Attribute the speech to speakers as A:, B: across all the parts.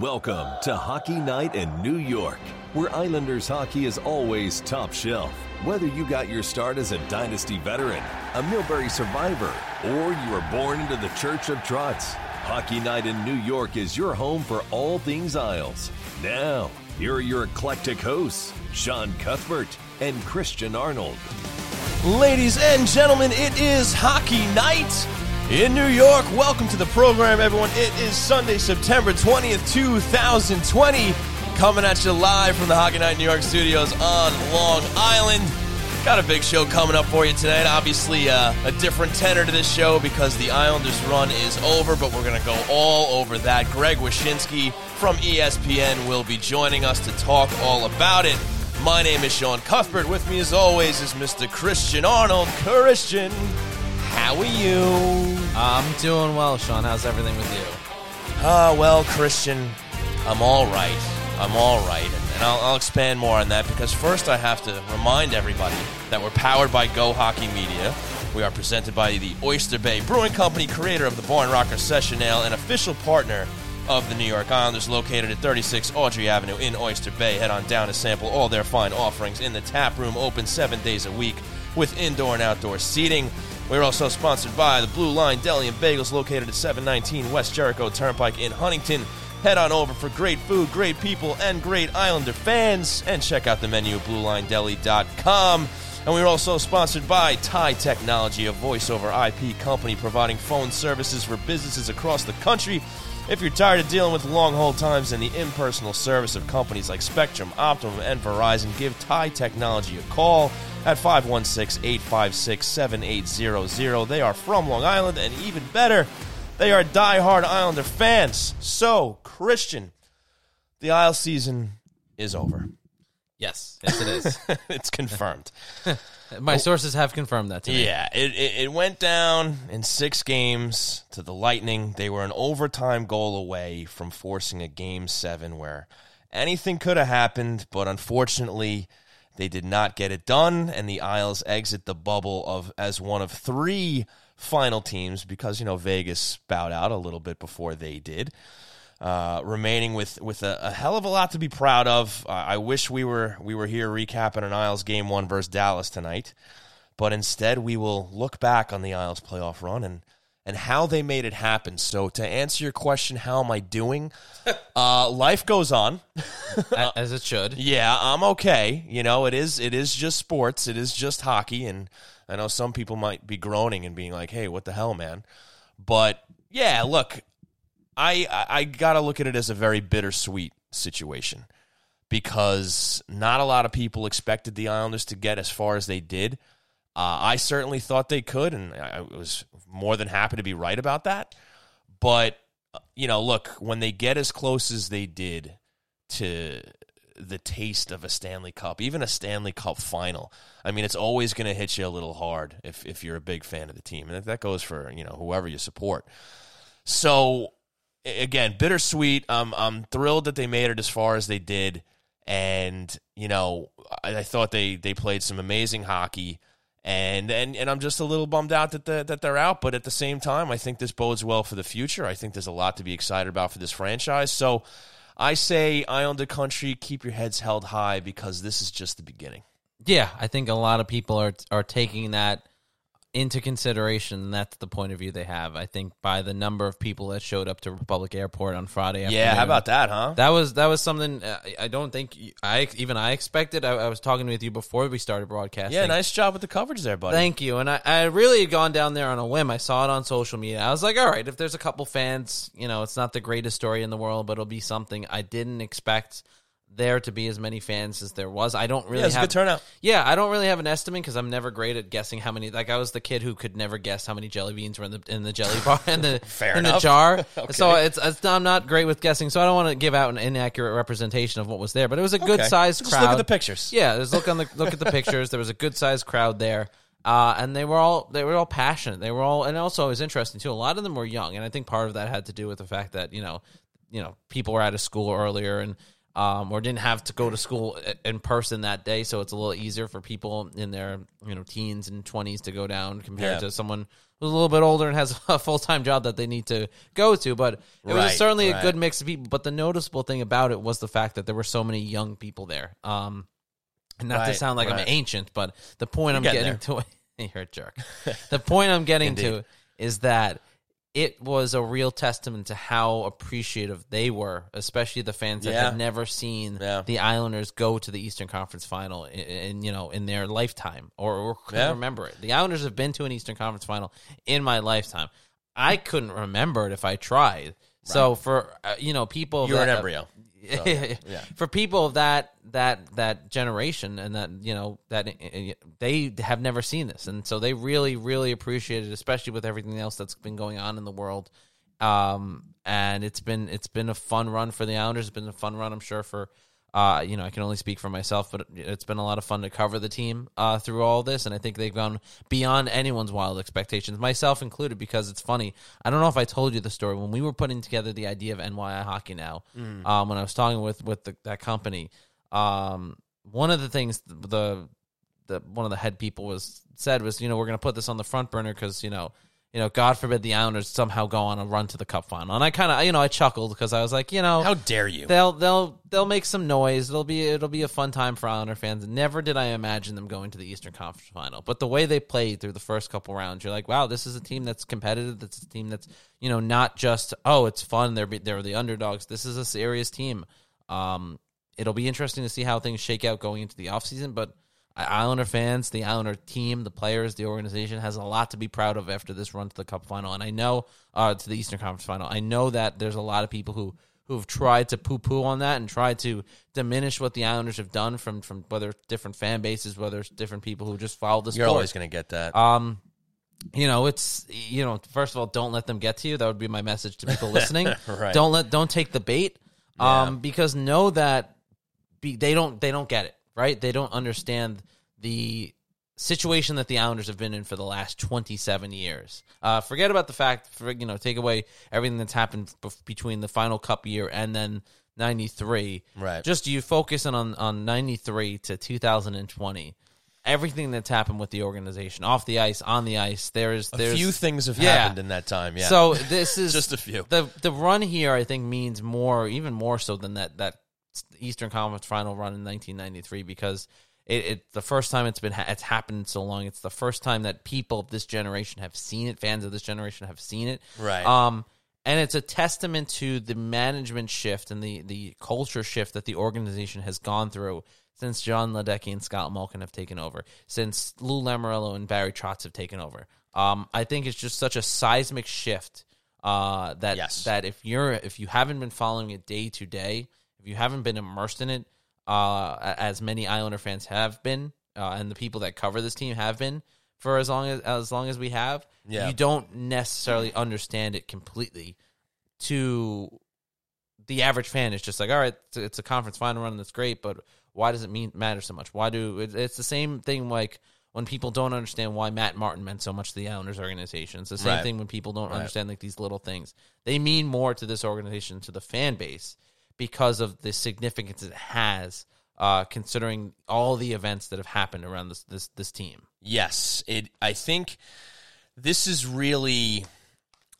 A: Welcome to Hockey Night in New York, where Islanders hockey is always top shelf. Whether you got your start as a Dynasty veteran, a Milbury survivor, or you were born into the Church of Trotz, Hockey Night in New York is your home for all things Isles. Now, here are your eclectic hosts, Sean Cuthbert and Christian Arnold.
B: Ladies and gentlemen, it is Hockey Night in New York. Welcome to the program, everyone. It is Sunday, September 20th, 2020. Coming at you live from the Hockey Night New York studios on Long Island. Got a big show coming up for you tonight. Obviously, uh, a different tenor to this show because the Islanders run is over, but we're going to go all over that. Greg Wyshynski from ESPN will be joining us to talk all about it. My name is Sean Cuthbert. With me, as always, is Mr. Christian Arnold. Christian, how are you?
C: I'm doing well, Sean. How's everything with you?
B: Ah, well, Christian, I'm all right. I'm all right. And, and I'll, I'll expand more on that because first I have to remind everybody that we're powered by Go Hockey Media. We are presented by the Oyster Bay Brewing Company, creator of the Barn Rocker Session Ale, and official partner of the New York Islanders, located at 36 Audrey Avenue in Oyster Bay. Head on down to sample all their fine offerings in the tap room, open seven days a week with indoor and outdoor seating. We're also sponsored by the Blue Line Deli and Bagels, located at 719 West Jericho Turnpike in Huntington. Head on over for great food, great people, and great Islander fans. And check out the menu at BlueLineDeli.com. And we're also sponsored by Thai Technology, a voice over IP company providing phone services for businesses across the country. If you're tired of dealing with long hold times and the impersonal service of companies like Spectrum, Optimum, and Verizon, give Thai Technology a call at 516 856 7800. They are from Long Island, and even better, they are die-hard Islander fans. So, Christian, the Isle season is over.
C: Yes, yes, it is.
B: it's confirmed.
C: My oh. sources have confirmed that to me.
B: Yeah, it, it, it went down in six games to the Lightning. They were an overtime goal away from forcing a game seven where anything could have happened, but unfortunately, they did not get it done, and the Isles exit the bubble of as one of three final teams because you know Vegas bowed out a little bit before they did. Uh, remaining with with a, a, hell of a lot to be proud of. Uh, I wish we were we were here recapping an Isles game one versus Dallas tonight, but instead we will look back on the Isles playoff run and and how they made it happen. So to answer your question, how am I doing? uh, life goes on,
C: as it should.
B: Yeah, I'm okay. You know, it is it is just sports. It is just hockey, and I know some people might be groaning and being like, "Hey, what the hell, man?" But yeah, look, I I got to look at it as a very bittersweet situation because not a lot of people expected the Islanders to get as far as they did. Uh, I certainly thought they could, and I was more than happy to be right about that. But you know, look, when they get as close as they did to the taste of a Stanley Cup, even a Stanley Cup final, I mean, it's always going to hit you a little hard if if you're a big fan of the team, and that goes for you know whoever you support. So again, bittersweet. Um, I'm thrilled that they made it as far as they did, and you know, I, I thought they they played some amazing hockey. And, and and I'm just a little bummed out that the, that they're out, but at the same time, I think this bodes well for the future. I think there's a lot to be excited about for this franchise. So, I say, I own the country, keep your heads held high because this is just the beginning.
C: Yeah, I think a lot of people are are taking that into consideration. That's the point of view they have. I think by the number of people that showed up to Republic Airport on Friday.
B: Yeah, how about that, huh?
C: That was that was something uh, I don't think I even I expected. I, I, was talking with you before we started broadcasting.
B: Yeah, nice job with the coverage there, buddy.
C: Thank you. And I, I really had gone down there on a whim. I saw it on social media. I was like, all right, if there's a couple fans, you know, it's not the greatest story in the world, but it'll be something I didn't expect there to be as many fans as there was. I don't really
B: yeah, it's
C: have
B: a good turnout.
C: Yeah, I don't really have an estimate because I'm never great at guessing how many. Like I was the kid who could never guess how many jelly beans were in the in the jelly bar in the
B: Fair
C: in
B: enough.
C: the jar.
B: Okay.
C: So it's, it's I'm not great with guessing. So I don't want to give out an inaccurate representation of what was there. But it was a good
B: Okay.
C: sized crowd.
B: look at the pictures.
C: Yeah, just look on the look at the pictures. There was a good sized crowd there. Uh, and they were all they were all passionate. They were all, and also it was interesting too. A lot of them were young, and I think part of that had to do with the fact that you know, you know, people were out of school earlier, and um, or didn't have to go to school in person that day, so it's a little easier for people in their you know teens and twenties to go down compared
B: Yeah.
C: to someone who's a little bit older and has a full time job that they need to go to. But it
B: Right,
C: was certainly a good mix of people. But the noticeable thing about it was the fact that there were so many young people there. Um, and not to sound like I'm ancient, but the point I'm
B: getting
C: getting to you're a jerk. the point I'm getting to is that it was a real testament to how appreciative they were, especially the fans that
B: Yeah.
C: had never seen
B: Yeah.
C: the Islanders go to the Eastern Conference Final in, in you know in their lifetime or, or couldn't
B: Yeah.
C: remember it. The Islanders have been to an Eastern Conference Final in my lifetime. I couldn't remember it if I tried. So for uh, you know people
B: You're an
C: that-
B: embryo.
C: for people of that that that generation and that you know that uh, they have never seen this. And so they really really appreciate it especially with everything else that's been going on in the world. Um and it's been it's been a fun run for the Islanders. It's been a fun run I'm sure for uh, you know, I can only speak for myself, but it's been a lot of fun to cover the team uh, through all this, and I think they've gone beyond anyone's wild expectations, myself included. Because it's funny, I don't know if I told you the story when we were putting together the idea of NYI Hockey Now. Um, when I was talking with with the, that company, um, one of the things the the one of the head people was said was, you know, we're going to put this on the front burner because you know, you know, God forbid the Islanders somehow go on a run to the Cup final, and I kind of, you know, I chuckled because I was like, you know,
B: How dare you?
C: they'll they'll they'll make some noise. It'll be it'll be a fun time for Islander fans. Never did I imagine them going to the Eastern Conference Final. But the way they played through the first couple rounds, you're like, wow, this is a team that's competitive. That's a team that's you know not just oh it's fun. They're they're the underdogs. This is a serious team. Um, it'll be interesting to see how things shake out going into the offseason, but. Islander fans, the Islander team, the players, the organization has a lot to be proud of after this run to the Cup final, and I know uh, to the Eastern Conference final. I know that there's a lot of people who who've tried to poo poo on that and tried to diminish what the Islanders have done from from whether different fan bases, whether it's different people who just follow the
B: You're
C: sport.
B: always going to get that.
C: Um, you know, it's you know, first of all, don't let them get to you. That would be my message to people listening.
B: Right.
C: Don't let don't take the bait. Um, because know that be, they don't they don't get it right. They don't understand the situation that the Islanders have been in for the last 27 years. Uh, forget about the fact, for, you know, take away everything that's happened bef- between the final cup year and then 93.
B: Right.
C: Just you focusing on, on 93 to 2020. Everything that's happened with the organization, off the ice, on the ice, there's
B: a few things have
C: Yeah.
B: happened in that time. Yeah.
C: So this is
B: Just a few.
C: The the run here, I think, means more, even more so than that that Eastern Conference Final run in 1993 because it, it the first time it's been ha- it's happened so long. It's the first time that people of this generation have seen it. Fans of this generation have seen it.
B: Right.
C: Um, and it's a testament to the management shift and the the culture shift that the organization has gone through since John Ledecky and Scott Malkin have taken over, since Lou Lamoriello and Barry Trotz have taken over. Um, I think it's just such a seismic shift uh, that
B: Yes.
C: that if you're if you haven't been following it day to day, if you haven't been immersed in it, uh, as many Islander fans have been, uh, and the people that cover this team have been for as long as as long as we have,
B: Yeah.
C: you don't necessarily understand it completely. To the average fan, it's just like, all right, it's a, conference final run, that's great, but why does it mean matter so much? Why do it, it's the same thing like when people don't understand why Matt Martin meant so much to the Islanders organization. It's the same
B: Right.
C: thing when people don't understand like these little things. They mean more to this organization, to the fan base, because of the significance it has, uh, considering all the events that have happened around this this this team.
B: Yes, it. I think this is really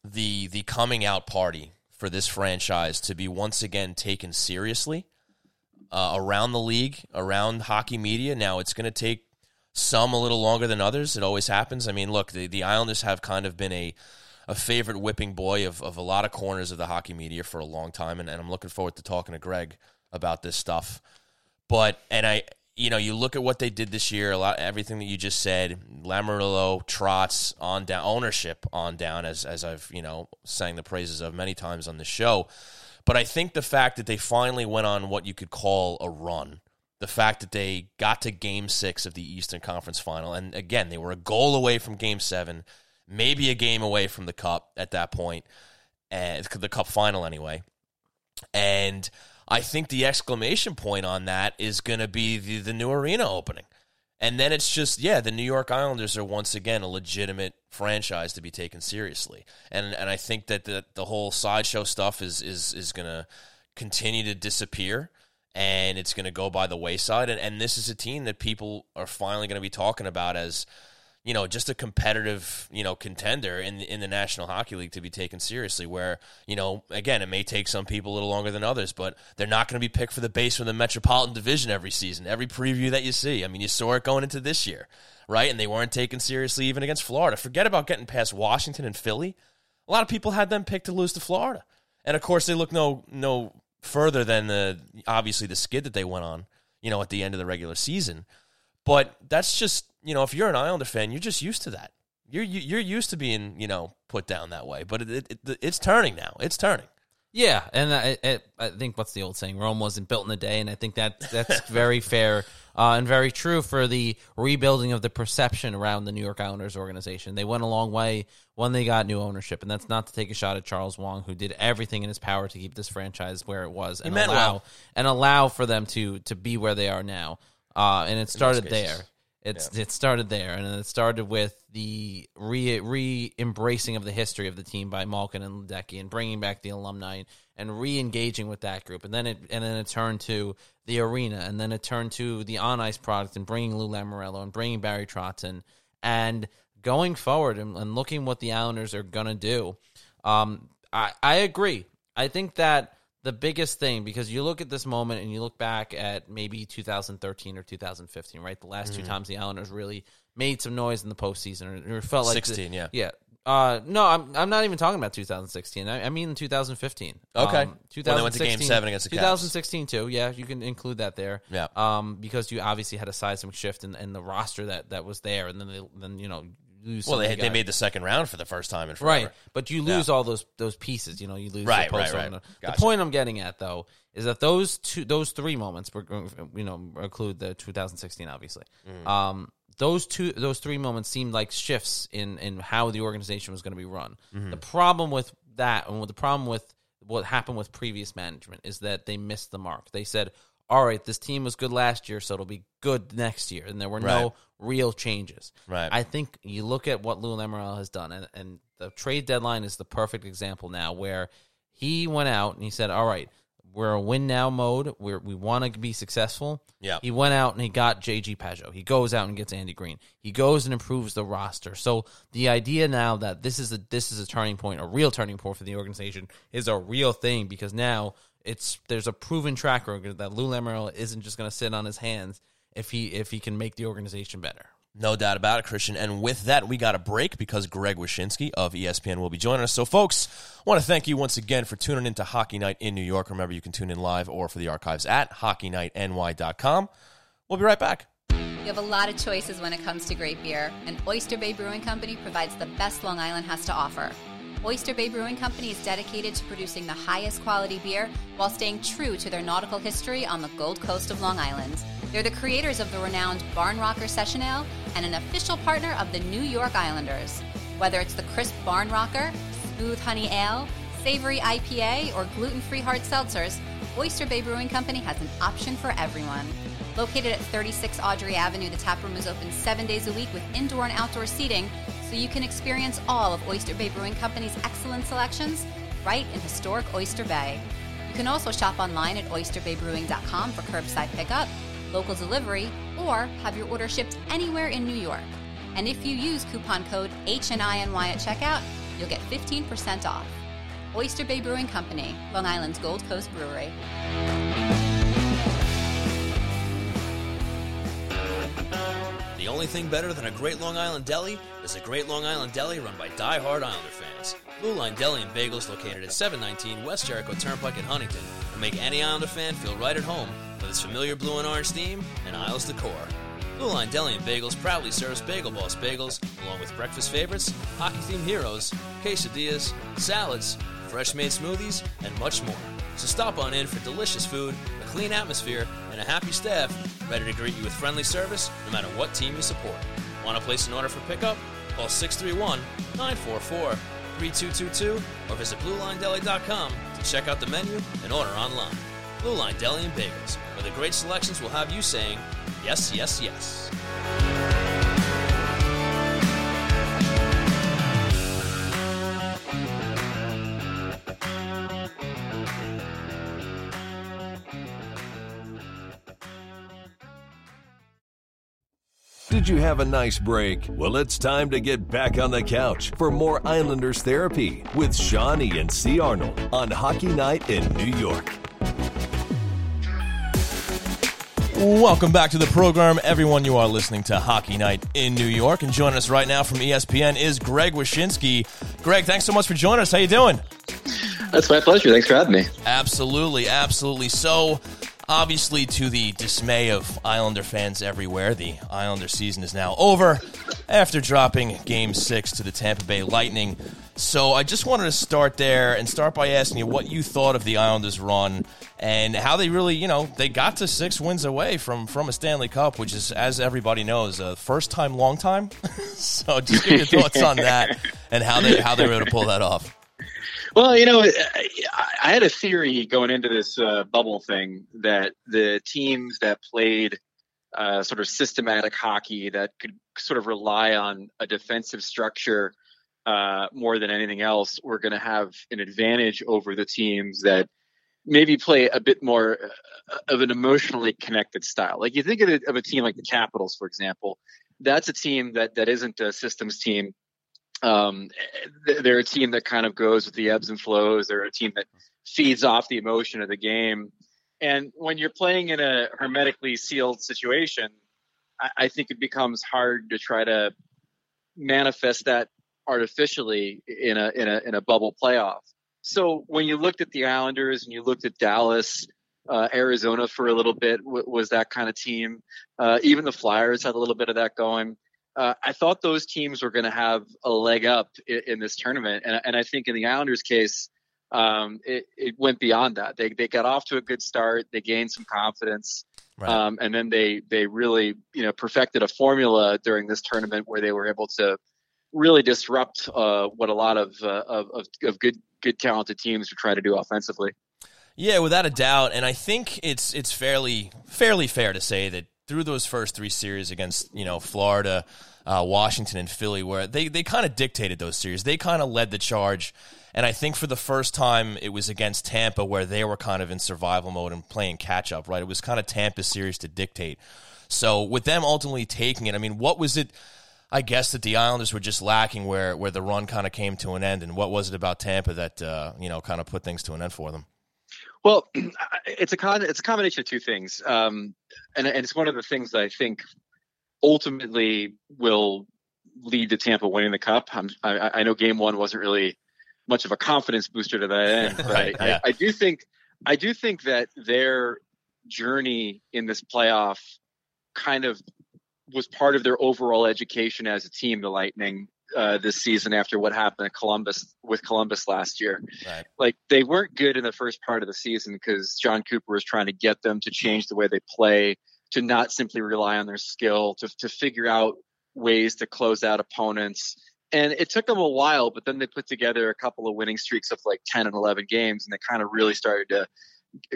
B: the the coming out party for this franchise to be once again taken seriously uh, around the league, around hockey media. Now it's going to take some a little longer than others. It always happens. I mean, look, the, the Islanders have kind of been a a favorite whipping boy of, of a lot of corners of the hockey media for a long time, and, and I'm looking forward to talking to Greg about this stuff. But and I, you know, you look at what they did this year. A lot, everything that you just said, Lamoriello, Trotz, on down, ownership on down, as as I've you know sang the praises of many times on the show. But I think the fact that they finally went on what you could call a run, the fact that they got to Game Six of the Eastern Conference Final, and again they were a goal away from Game Seven, maybe a game away from the Cup at that point, and the Cup final anyway. And I think the exclamation point on that is going to be the, the new arena opening. And then it's just, yeah, the New York Islanders are once again a legitimate franchise to be taken seriously. And and I think that the, the whole sideshow stuff is is is going to continue to disappear. and it's going to go by the wayside. And, and this is a team that people are finally going to be talking about as you know, just a competitive, you know, contender in in the National Hockey League to be taken seriously. Where you know, again, it may take some people a little longer than others, but they're not going to be picked for the base from the Metropolitan Division every season. Every preview that you see, I mean, you saw it going into this year, right? And they weren't taken seriously even against Florida. Forget about getting past Washington and Philly. A lot of people had them picked to lose to Florida, and of course, they look no no further than the obviously the skid that they went on, you know, at the end of the regular season. But that's just you know, if you're an Islander fan, you're just used to that. You're you're used to being you know put down that way. But it, it, it's turning now. It's turning.
C: Yeah, and I, I, think what's the old saying? Rome wasn't built in a day, and I think that that's very fair uh, and very true for the rebuilding of the perception around the New York Islanders organization. They went a long way when they got new ownership, and that's not to take a shot at Charles Wang, who did everything in his power to keep this franchise where it was and allow
B: well.
C: and allow for them to to be where they are now. Uh, and it started there. It's yeah. it started there, and it started with the re re embracing of the history of the team by Malkin and Ledecky, and bringing back the alumni and re engaging with that group, and then it and then it turned to the arena, and then it turned to the on ice product, and bringing Lou Lamoriello and bringing Barry Trotz, and going forward and, and looking what the Islanders are gonna do. Um, I I agree. I think that the biggest thing because you look at this moment and you look back at maybe 2013 or 2015, right? The last mm-hmm. two times the Islanders really made some noise in the postseason, or, felt like
B: 16,
C: the,
B: yeah,
C: yeah. Uh, no, I'm I'm not even talking about 2016. I, I mean 2015.
B: Okay,
C: um, 2016,
B: when they went to Game Seven against the
C: 2016 too. Yeah, you can include that there.
B: Yeah.
C: Um, because you obviously had a seismic shift in, in the roster that, that was there, and then they, then you know lose.
B: Well, they, they made the second round for the first time in
C: forever. Right, but you lose yeah. all those those pieces. You know, you lose right, right, right. Gotcha. The point I'm getting at though is that those two those three moments, were you know, include the 2016, obviously. Mm. Um, those two those three moments seemed like shifts in in how the organization was going to be run. Mm-hmm. The problem with that, and the problem with what happened with previous management is that they missed the mark. They said, all right, this team was good last year, so it'll be good next year. And there were right. no real changes.
B: Right.
C: I think you look at what Lou Lamoriello has done, and, and the trade deadline is the perfect example now where he went out and he said, all right, we're a win now mode. We're, we want to be successful.
B: Yeah.
C: He went out and he got JG Pageau. He goes out and gets Andy Greene. He goes and improves the roster. So the idea now that this is a this is a turning point, a real turning point for the organization, is a real thing because now it's there's a proven track record that Lou Lamoriello isn't just going to sit on his hands if he if he can make the organization better.
B: No doubt about it, Christian. And with that, we got a break because Greg Wyshynski of ESPN will be joining us. So, folks, I want to thank you once again for tuning into Hockey Night in New York. Remember, you can tune in live or for the archives at hockeynightny.com. We'll be right back.
D: You have a lot of choices when it comes to great beer, and Oyster Bay Brewing Company provides the best Long Island has to offer. Oyster Bay Brewing Company is dedicated to producing the highest quality beer while staying true to their nautical history on the Gold Coast of Long Island. They're the creators of the renowned Barn Rocker Session Ale and an official partner of the New York Islanders. Whether it's the crisp Barn Rocker, smooth honey ale, savory IPA, or gluten free hard seltzers, Oyster Bay Brewing Company has an option for everyone. Located at 36 Audrey Avenue, the taproom is open seven days a week with indoor and outdoor seating so you can experience all of Oyster Bay Brewing Company's excellent selections right in historic Oyster Bay. You can also shop online at oysterbaybrewing.com for curbside pickup, local delivery, or have your order shipped anywhere in New York. And if you use coupon code HNINY at checkout, you'll get 15% off. Oyster Bay Brewing Company, Long Island's Gold Coast Brewery.
E: The only thing better than a great Long Island deli is a great Long Island deli run by die-hard Islander fans. Blue Line Deli and Bagels located at 719 West Jericho Turnpike in Huntington will make any Islander fan feel right at home with its familiar blue and orange theme and Isles decor. Blue Line Deli and Bagels proudly serves Bagel Boss bagels along with breakfast favorites, hockey-themed heroes, quesadillas, salads, fresh-made smoothies, and much more. So stop on in for delicious food, clean atmosphere, and a happy staff ready to greet you with friendly service no matter what team you support. Want to place an order for pickup? Call 631 944 3222 or visit BlueLineDeli.com to check out the menu and order online. Blue Line Deli and Bagels, where the great selections will have you saying, yes, yes, yes.
A: Did you have a nice break? Well, it's time to get back on the couch for more Islanders therapy with Shawnee and C. Arnold on Hockey Night in New York.
B: Welcome back to the program, everyone. You are listening to Hockey Night in New York, and joining us right now from ESPN is Greg Wyshynski. Greg, thanks so much for joining us. How you doing?
F: That's my pleasure. Thanks for having me.
B: Absolutely, absolutely. So, obviously, to the dismay of Islander fans everywhere, the Islander season is now over after dropping Game Six to the Tampa Bay Lightning. So, I just wanted to start there and start by asking you what you thought of the Islanders' run and how they really, you know, they got to six wins away from from a Stanley Cup, which is, as everybody knows, a first time, long time. so, just give your thoughts on that and how they how they were able to pull that off.
F: Well, you know, I had a theory going into this uh, bubble thing that the teams that played uh, sort of systematic hockey that could sort of rely on a defensive structure uh, more than anything else were going to have an advantage over the teams that maybe play a bit more uh, of an emotionally connected style. Like you think of, of a team like the Capitals, for example, that's a team that that isn't a systems team. Um, they're a team that kind of goes with the ebbs and flows. They're a team that feeds off the emotion of the game. And when you're playing in a hermetically sealed situation, I, I think it becomes hard to try to manifest that artificially in a in a in a bubble playoff. So when you looked at the Islanders and you looked at Dallas, uh, Arizona for a little bit w- was that kind of team. Uh, even the Flyers had a little bit of that going. Uh, I thought those teams were going to have a leg up in, in this tournament, and, and, I think in the Islanders' case, um, it, it, went beyond that. They they got off to a good start. They gained some confidence, right. um, and then they they really you know perfected a formula during this tournament where they were able to really disrupt uh, what a lot of, uh, of, of good good talented teams are trying to do offensively.
B: Yeah, without a doubt, and I think it's it's fairly fairly fair to say that through those first three series against you know Florida, uh, Washington, and Philly, where they they kind of dictated those series, they kind of led the charge. And I think for the first time, it was against Tampa where they were kind of in survival mode and playing catch up. Right, it was kind of Tampa's series to dictate. So with them ultimately taking it, I mean, what was it? I guess that the Islanders were just lacking where where the run kind of came to an end. And what was it about Tampa that uh, you know kind of put things to an end for them?
F: Well, it's a con- it's a combination of two things, um, and, and it's one of the things that I think ultimately will lead to Tampa winning the cup. I, I know Game One wasn't really much of a confidence booster to that end, but right, I, yeah. I, I do think I do think that their journey in this playoff kind of was part of their overall education as a team, the Lightning, uh, this season after what happened at Columbus with Columbus last year. Right. Like they weren't good in the first part of the season because Jon Cooper was trying to get them to change the way they play, to not simply rely on their skill, to to figure out ways to close out opponents. And it took them a while, but then they put together a couple of winning streaks of like 10 and 11 games, and they kind of really started to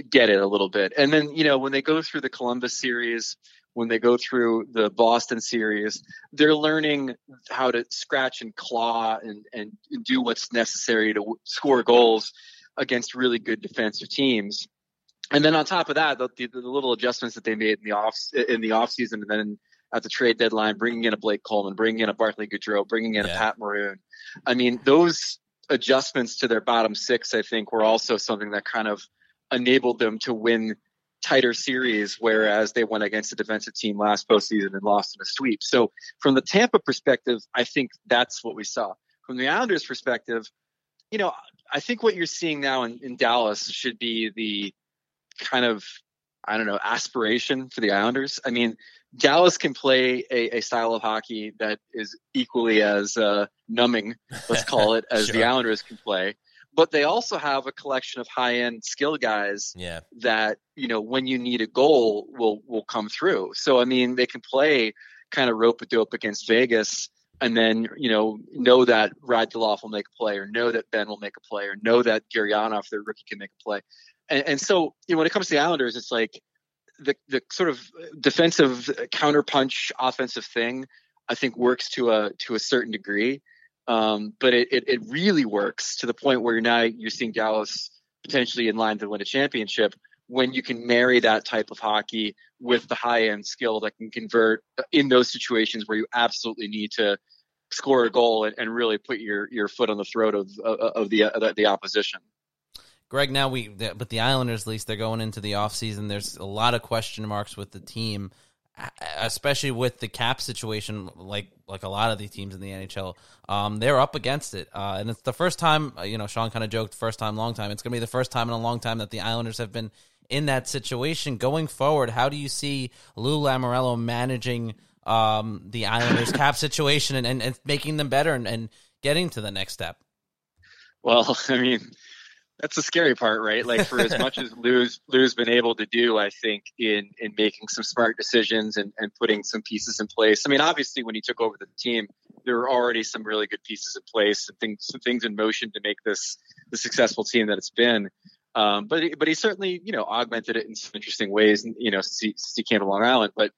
F: get it a little bit. And then, you know, when they go through the Columbus series, when they go through the Boston series, they're learning how to scratch and claw and, and do what's necessary to score goals against really good defensive teams. And then on top of that, the, the, the little adjustments that they made in the off in the off season, and then at the trade deadline, bringing in a Blake Coleman, bringing in a Barclay Goodrow, bringing in yeah. a Pat Maroon. I mean, those adjustments to their bottom six, I think, were also something that kind of enabled them to win tighter series, whereas they went against a defensive team last postseason and lost in a sweep. So from the Tampa perspective, I think that's what we saw. From the Islanders perspective, you know, I think what you're seeing now in, in Dallas should be the kind of I don't know aspiration for the Islanders. I mean, Dallas can play a, a style of hockey that is equally as uh, numbing, let's call it, as sure. the Islanders can play but they also have a collection of high end skill guys
B: yeah.
F: that you know when you need a goal will will come through. So I mean they can play kind of rope a dope against Vegas and then you know know that Radulov will make a play or know that Benn will make a play or know that Gurianov their rookie can make a play. And, and so you know when it comes to the Islanders it's like the the sort of defensive counterpunch offensive thing I think works to a to a certain degree. Um, but it, it, it really works to the point where now you're seeing Dallas potentially in line to win a championship when you can marry that type of hockey with the high end skill that can convert in those situations where you absolutely need to score a goal and, and really put your, your foot on the throat of, of, of the, uh, the opposition.
C: Greg, now we, but the Islanders, at least they're going into the offseason. There's a lot of question marks with the team, especially with the cap situation, like like a lot of these teams in the NHL. Um, they're up against it, uh, and it's the first time. Uh, you know, Sean kind of joked, first time, long time. It's going to be the first time in a long time that the Islanders have been in that situation. Going forward, how do you see Lou Lamoriello managing um, the Islanders' cap situation and, and, and, making them better and, and getting to the next step?
F: Well, I mean that's the scary part, right? Like for as much as Lou's Lou's been able to do, I think in in making some smart decisions and, and putting some pieces in place. I mean, obviously when he took over the team, there were already some really good pieces in place and things some things in motion to make this the successful team that it's been. Um, but but he certainly you know augmented it in some interesting ways, you know, since he, since he came to Long Island. But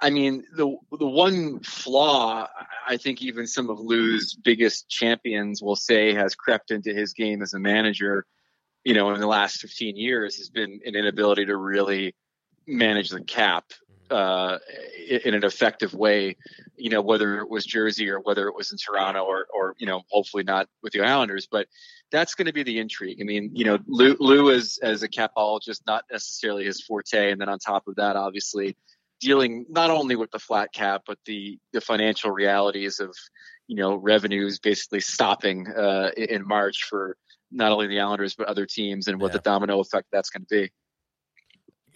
F: I mean, the the one flaw I think even some of Lou's biggest champions will say has crept into his game as a manager you know, in the last 15 years has been an inability to really manage the cap uh, in an effective way. You know, whether it was Jersey or whether it was in Toronto or, or you know, hopefully not with the Islanders, but that's going to be the intrigue. I mean, you know, Lou, Lou is as a capologist, not necessarily his forte, and then on top of that, obviously dealing not only with the flat cap but the the financial realities of you know revenues basically stopping uh, in March for not only the Islanders but other teams and what yeah. the domino effect that's going to be.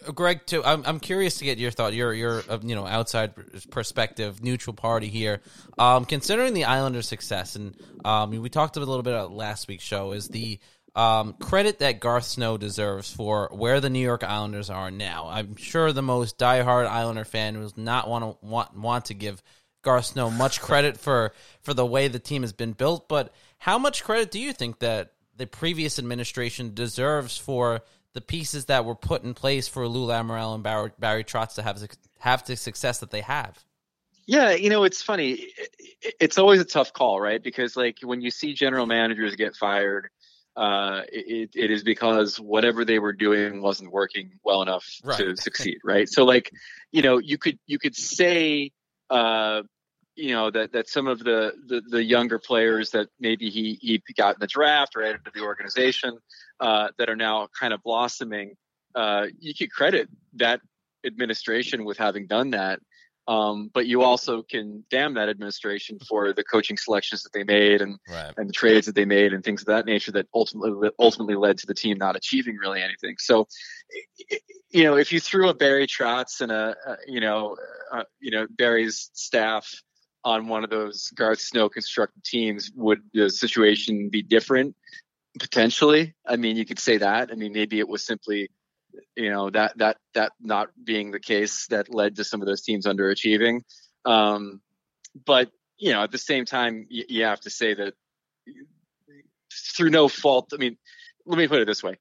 C: Uh, Greg, too. I'm I'm curious to get your thought. Your your uh, you know outside perspective, neutral party here. Um, considering the Islanders' success, and um, we talked a little bit about last week's show, is the um, credit that Garth Snow deserves for where the New York Islanders are now. I'm sure the most diehard Islander fan does not want to want want to give Garth Snow much credit for for the way the team has been built, but how much credit do you think that the previous administration deserves for the pieces that were put in place for Lou Lamoriello and Barry, Barry Trotz to have have the success that they have.
F: Yeah, you know, it's funny. It's always a tough call, right? Because like when you see general managers get fired, uh, it, it is because whatever they were doing wasn't working well enough right. to succeed, right? So like, you know, you could you could say, uh, you know that that some of the, the, the younger players that maybe he he got in the draft or added to the organization uh, that are now kind of blossoming. Uh, you could credit that administration with having done that, um, but you also can damn that administration for the coaching selections that they made and right. and the trades that they made and things of that nature that ultimately ultimately led to the team not achieving really anything. So, you know, if you threw a Barry Trotz and a, a you know, uh, you know Barry's staff on one of those Garth Snow constructed teams, would the situation be different? Potentially. I mean, you could say that. I mean, maybe it was simply, you know, that that that not being the case that led to some of those teams underachieving. Um, but you know, at the same time, you, you have to say that through no fault. I mean, let me put it this way: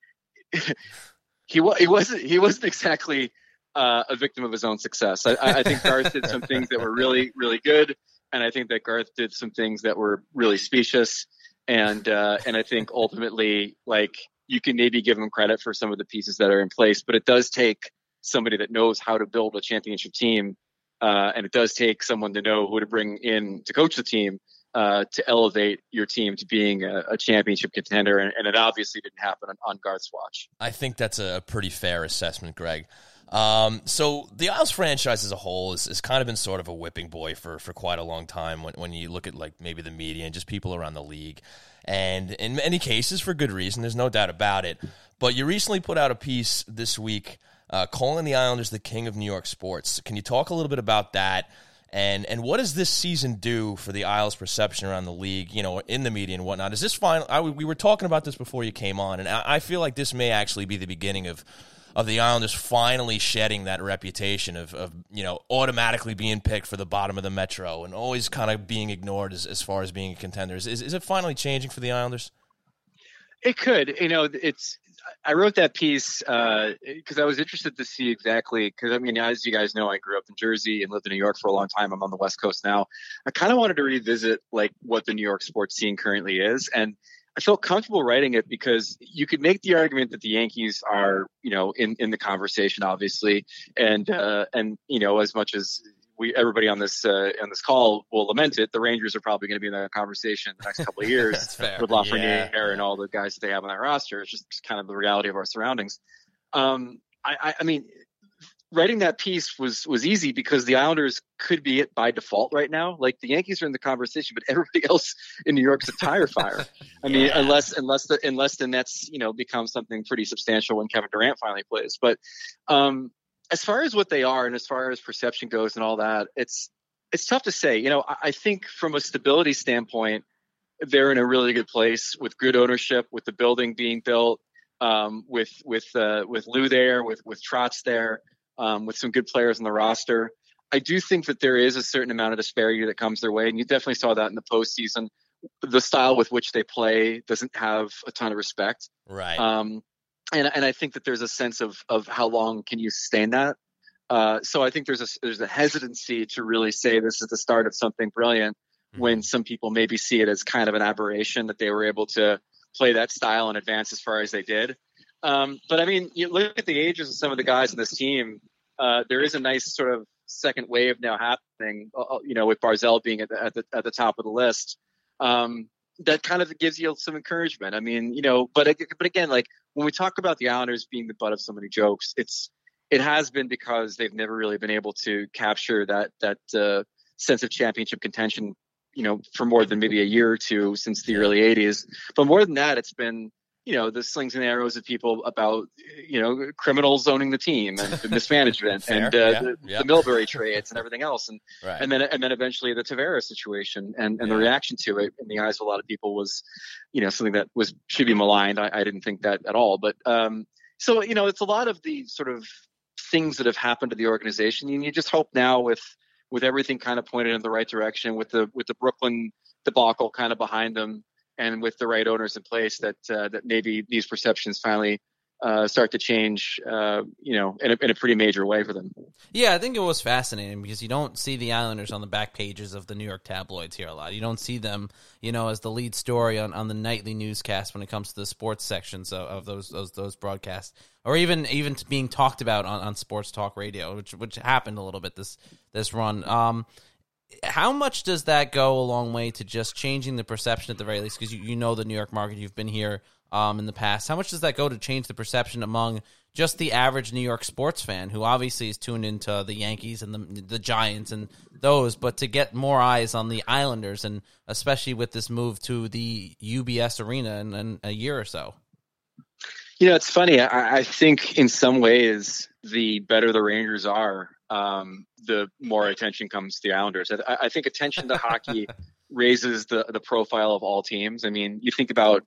F: he was he wasn't he wasn't exactly uh, a victim of his own success. I, I think Garth did some things that were really, really good and I think that Garth did some things that were really specious, and uh, and I think ultimately, like you can maybe give them credit for some of the pieces that are in place, but it does take somebody that knows how to build a championship team, uh, and it does take someone to know who to bring in to coach the team uh, to elevate your team to being a, a championship contender, and, and, it obviously didn't happen on, on Garth's watch.
B: I think that's a pretty fair assessment, Greg. Um, so the Isles franchise as a whole has, has kind of been sort of a whipping boy for, for quite a long time when, when you look at like maybe the media and just people around the league. And in many cases, for good reason, there's no doubt about it. But you recently put out a piece this week uh, calling the Islanders the king of New York sports. Can you talk a little bit about that? And and what does this season do for the Isles' perception around the league, you know, in the media and whatnot? Is this final? I, we were talking about this before you came on, and I, I feel like this may actually be the beginning of of the Islanders finally shedding that reputation of, of you know automatically being picked for the bottom of the Metro and always kind of being ignored as, as far as being a contender. Is, is it finally changing for the Islanders?
F: It could. You know, it's. I wrote that piece because uh, I was interested to see exactly because I mean, as you guys know, I grew up in Jersey and lived in New York for a long time. I'm on the West Coast now. I kind of wanted to revisit like what the New York sports scene currently is, and I felt comfortable writing it because you could make the argument that the Yankees are, you know, in, in the conversation, obviously, and uh, and you know, as much as we everybody on this uh, on this call will lament it, the Rangers are probably going to be in that conversation the next couple of years with Lafreniere yeah. and all the guys that they have on that roster. It's just kind of the reality of our surroundings. Um, I, I, I mean, writing that piece was was easy because the Islanders could be it by default right now. Like the Yankees are in the conversation, but everybody else in New York's a tire fire. I mean, yeah. unless unless the unless the Nets you know become something pretty substantial when Kevin Durant finally plays. But um, as far as what they are and as far as perception goes and all that, it's it's tough to say. You know, I, I think from a stability standpoint, they're in a really good place with good ownership, with the building being built. Um, with with uh, with Lou there, with with Trotz there, um, with some good players on the roster. I do think that there is a certain amount of disparity that comes their way, and you definitely saw that in the postseason. The style with which they play doesn't have a ton of respect,
B: right?
F: Um, and and I think that there's a sense of of how long can you sustain that. Uh, so I think there's a there's a hesitancy to really say this is the start of something brilliant mm-hmm. when some people maybe see it as kind of an aberration that they were able to play that style and advance as far as they did. Um, but I mean, you look at the ages of some of the guys in this team. Uh, there is a nice sort of second wave now happening. Uh, uh, you know, with Barzal being at the, at the at the top of the list, um, that kind of gives you some encouragement. I mean, you know, but but again, like when we talk about the Islanders being the butt of so many jokes, it's it has been because they've never really been able to capture that that uh, sense of championship contention. You know, for more than maybe a year or two since the early '80s. But more than that, it's been you know the slings and arrows of people about you know criminals owning the team and the mismanagement and uh, yeah, the, yeah. the, Milbury trades and everything else and right. and then and then eventually the Tavares situation and, and yeah. the reaction to it in the eyes of a lot of people was you know something that was should be maligned I, I didn't think that at all but um, so you know it's a lot of the sort of things that have happened to the organization and you just hope now with with everything kind of pointed in the right direction with the with the Brooklyn debacle kind of behind them and with the right owners in place that uh, that maybe these perceptions finally uh, start to change, uh, you know, in a, in a, pretty major way for them.
C: Yeah, I think it was fascinating because you don't see the Islanders on the back pages of the New York tabloids here a lot. You don't see them, you know, as the lead story on, on the nightly newscast when it comes to the sports sections of, of those, those those broadcasts, or even even being talked about on, on sports talk radio, which which happened a little bit this this run. Um, how much does that go a long way to just changing the perception at the very least? Because you, you know the New York market, you've been here um, in the past. How much does that go to change the perception among just the average New York sports fan who obviously is tuned into the Yankees and the the Giants and those, but to get more eyes on the Islanders and especially with this move to the UBS Arena in, in a year or so?
F: You know, it's funny. I, I think in some ways, the better the Rangers are, um, the more attention comes to the Islanders. I, I think attention to hockey raises the the profile of all teams. I mean, you think about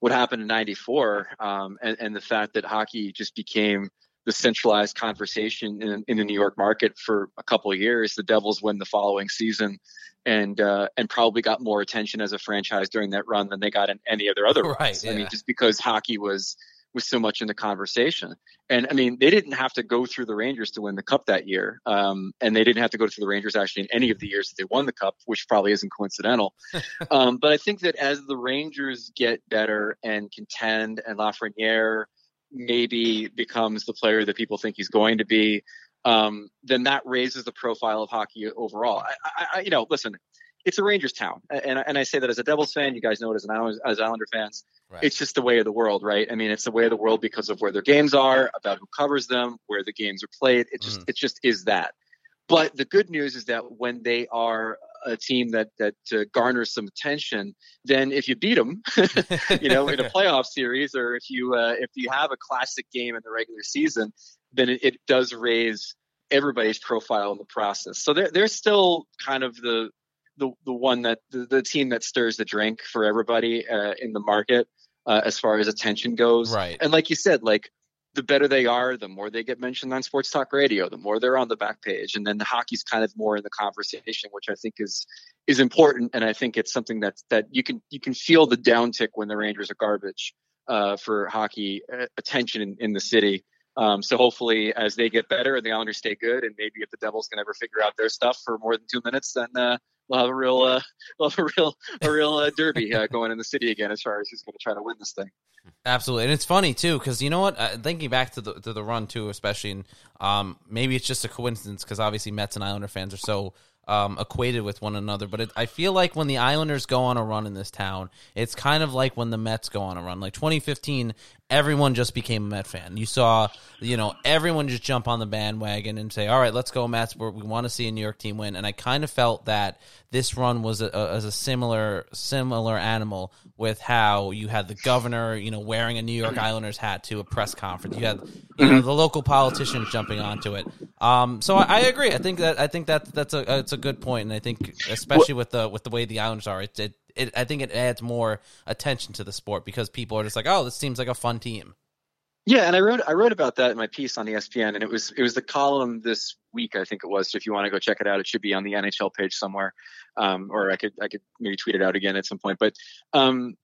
F: what happened in '94 um, and, and the fact that hockey just became the centralized conversation in, in the New York market for a couple of years. The Devils win the following season, and uh, and probably got more attention as a franchise during that run than they got in any of their other runs. Right, yeah. I mean, just because hockey was was so much in the conversation. And I mean, they didn't have to go through the Rangers to win the cup that year. Um, and they didn't have to go through the Rangers actually in any of the years that they won the cup, which probably isn't coincidental. um, but I think that as the Rangers get better and contend and Lafreniere maybe becomes the player that people think he's going to be, um, then that raises the profile of hockey overall. I, I, you know, listen, it's a Rangers town, and and I say that as a Devils fan. You guys know it as an as Islander fans. Right. It's just the way of the world, right? I mean, it's the way of the world because of where their games are, about who covers them, where the games are played. It just mm. it just is that. But the good news is that when they are a team that that uh, garners some attention, then if you beat them, you know, in a playoff series, or if you uh, if you have a classic game in the regular season, then it, it does raise everybody's profile in the process. So they're they're still kind of the the the one that the, the team that stirs the drink for everybody uh, in the market uh, as far as attention goes.
C: Right.
F: And like you said, like the better they are, the more they get mentioned on sports talk radio, the more they're on the back page, and then the hockey's kind of more in the conversation, which I think is is important. And I think it's something that that you can you can feel the downtick when the Rangers are garbage uh, for hockey uh, attention in, in the city. Um, so hopefully, as they get better and the Islanders stay good, and maybe if the Devils can ever figure out their stuff for more than two minutes, then uh, we'll have a real, uh, we'll have a real, a real uh, derby uh, going in the city again as far as who's going to try to win this thing.
C: Absolutely, and it's funny too because you know what? Uh, thinking back to the to the run too, especially, in, um, maybe it's just a coincidence because obviously Mets and Islander fans are so um, equated with one another. But it, I feel like when the Islanders go on a run in this town, it's kind of like when the Mets go on a run. Like 2015, everyone just became a Met fan. You saw, you know, everyone just jump on the bandwagon and say, "All right, let's go Mets. we want to see a New York team win." And I kind of felt that this run was a, a, as a similar similar animal with how you had the governor, you know, wearing a New York Islanders hat to a press conference. You had, you know, the local politicians jumping onto it. Um, so I, I, agree. I think that I think that that's a it's a good point, and I think especially with the with the way the Islanders are, it, it, it I think it adds more attention to the sport because people are just like, oh, this seems like a fun team.
F: Yeah, and I wrote I wrote about that in my piece on ESPN, and it was it was the column this week I think it was. So if you want to go check it out, it should be on the NHL page somewhere, um, or I could I could maybe tweet it out again at some point. But um,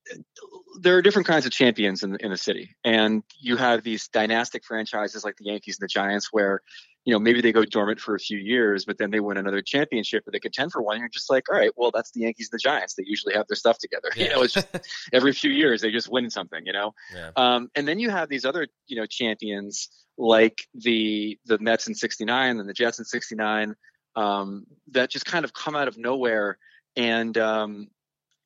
F: there are different kinds of champions in in the city, and you have these dynastic franchises like the Yankees and the Giants, where you know, maybe they go dormant for a few years, but then they win another championship or they contend for one. You're just like, all right, well, that's the Yankees and the Giants. They usually have their stuff together. Yeah. You know, it's just every few years they just win something, you know? Yeah. Um, and then you have these other, you know, champions like the the Mets in 69 and the Jets in 69 um, that just kind of come out of nowhere and um,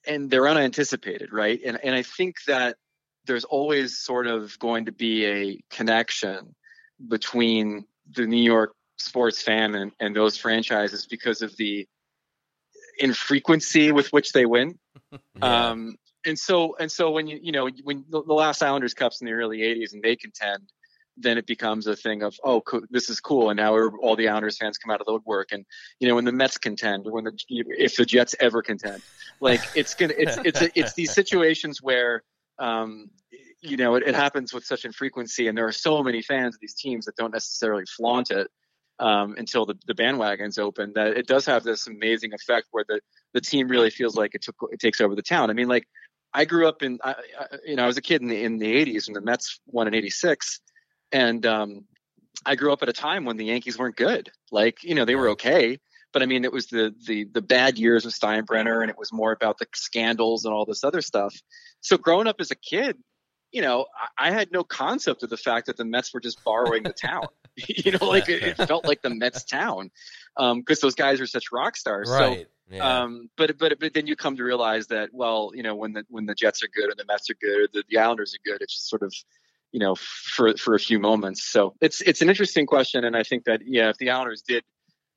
F: and they're unanticipated, right? And and I think that there's always sort of going to be a connection between the New York sports fan and, and those franchises because of the infrequency with which they win. yeah. Um, and so and so when you you know when the, the last Islanders Cups in the early '80s and they contend, then it becomes a thing of oh co- this is cool and now all the Islanders fans come out of the woodwork and you know when the Mets contend or when the if the Jets ever contend like it's gonna it's it's a, it's these situations where um, you know, it, it, happens with such infrequency, and there are so many fans of these teams that don't necessarily flaunt it um, until the, the bandwagons open. That it does have this amazing effect where the the team really feels like it took it takes over the town. I mean, like I grew up in, I, I, you know, I was a kid in the in the '80s when the Mets won in '86, and um, I grew up at a time when the Yankees weren't good. Like, you know, they were okay, but I mean, it was the the the bad years of Steinbrenner, and it was more about the scandals and all this other stuff. So growing up as a kid, you know, I, I had no concept of the fact that the Mets were just borrowing the town. you know, like it, it, felt like the Mets town because um, those guys are such rock stars.
B: Right.
F: So, yeah. um, but but but then you come to realize that well, you know, when the when the Jets are good and the Mets are good, or the, the Islanders are good, it's just sort of you know for for a few moments. So it's it's an interesting question, and I think that yeah, if the Islanders did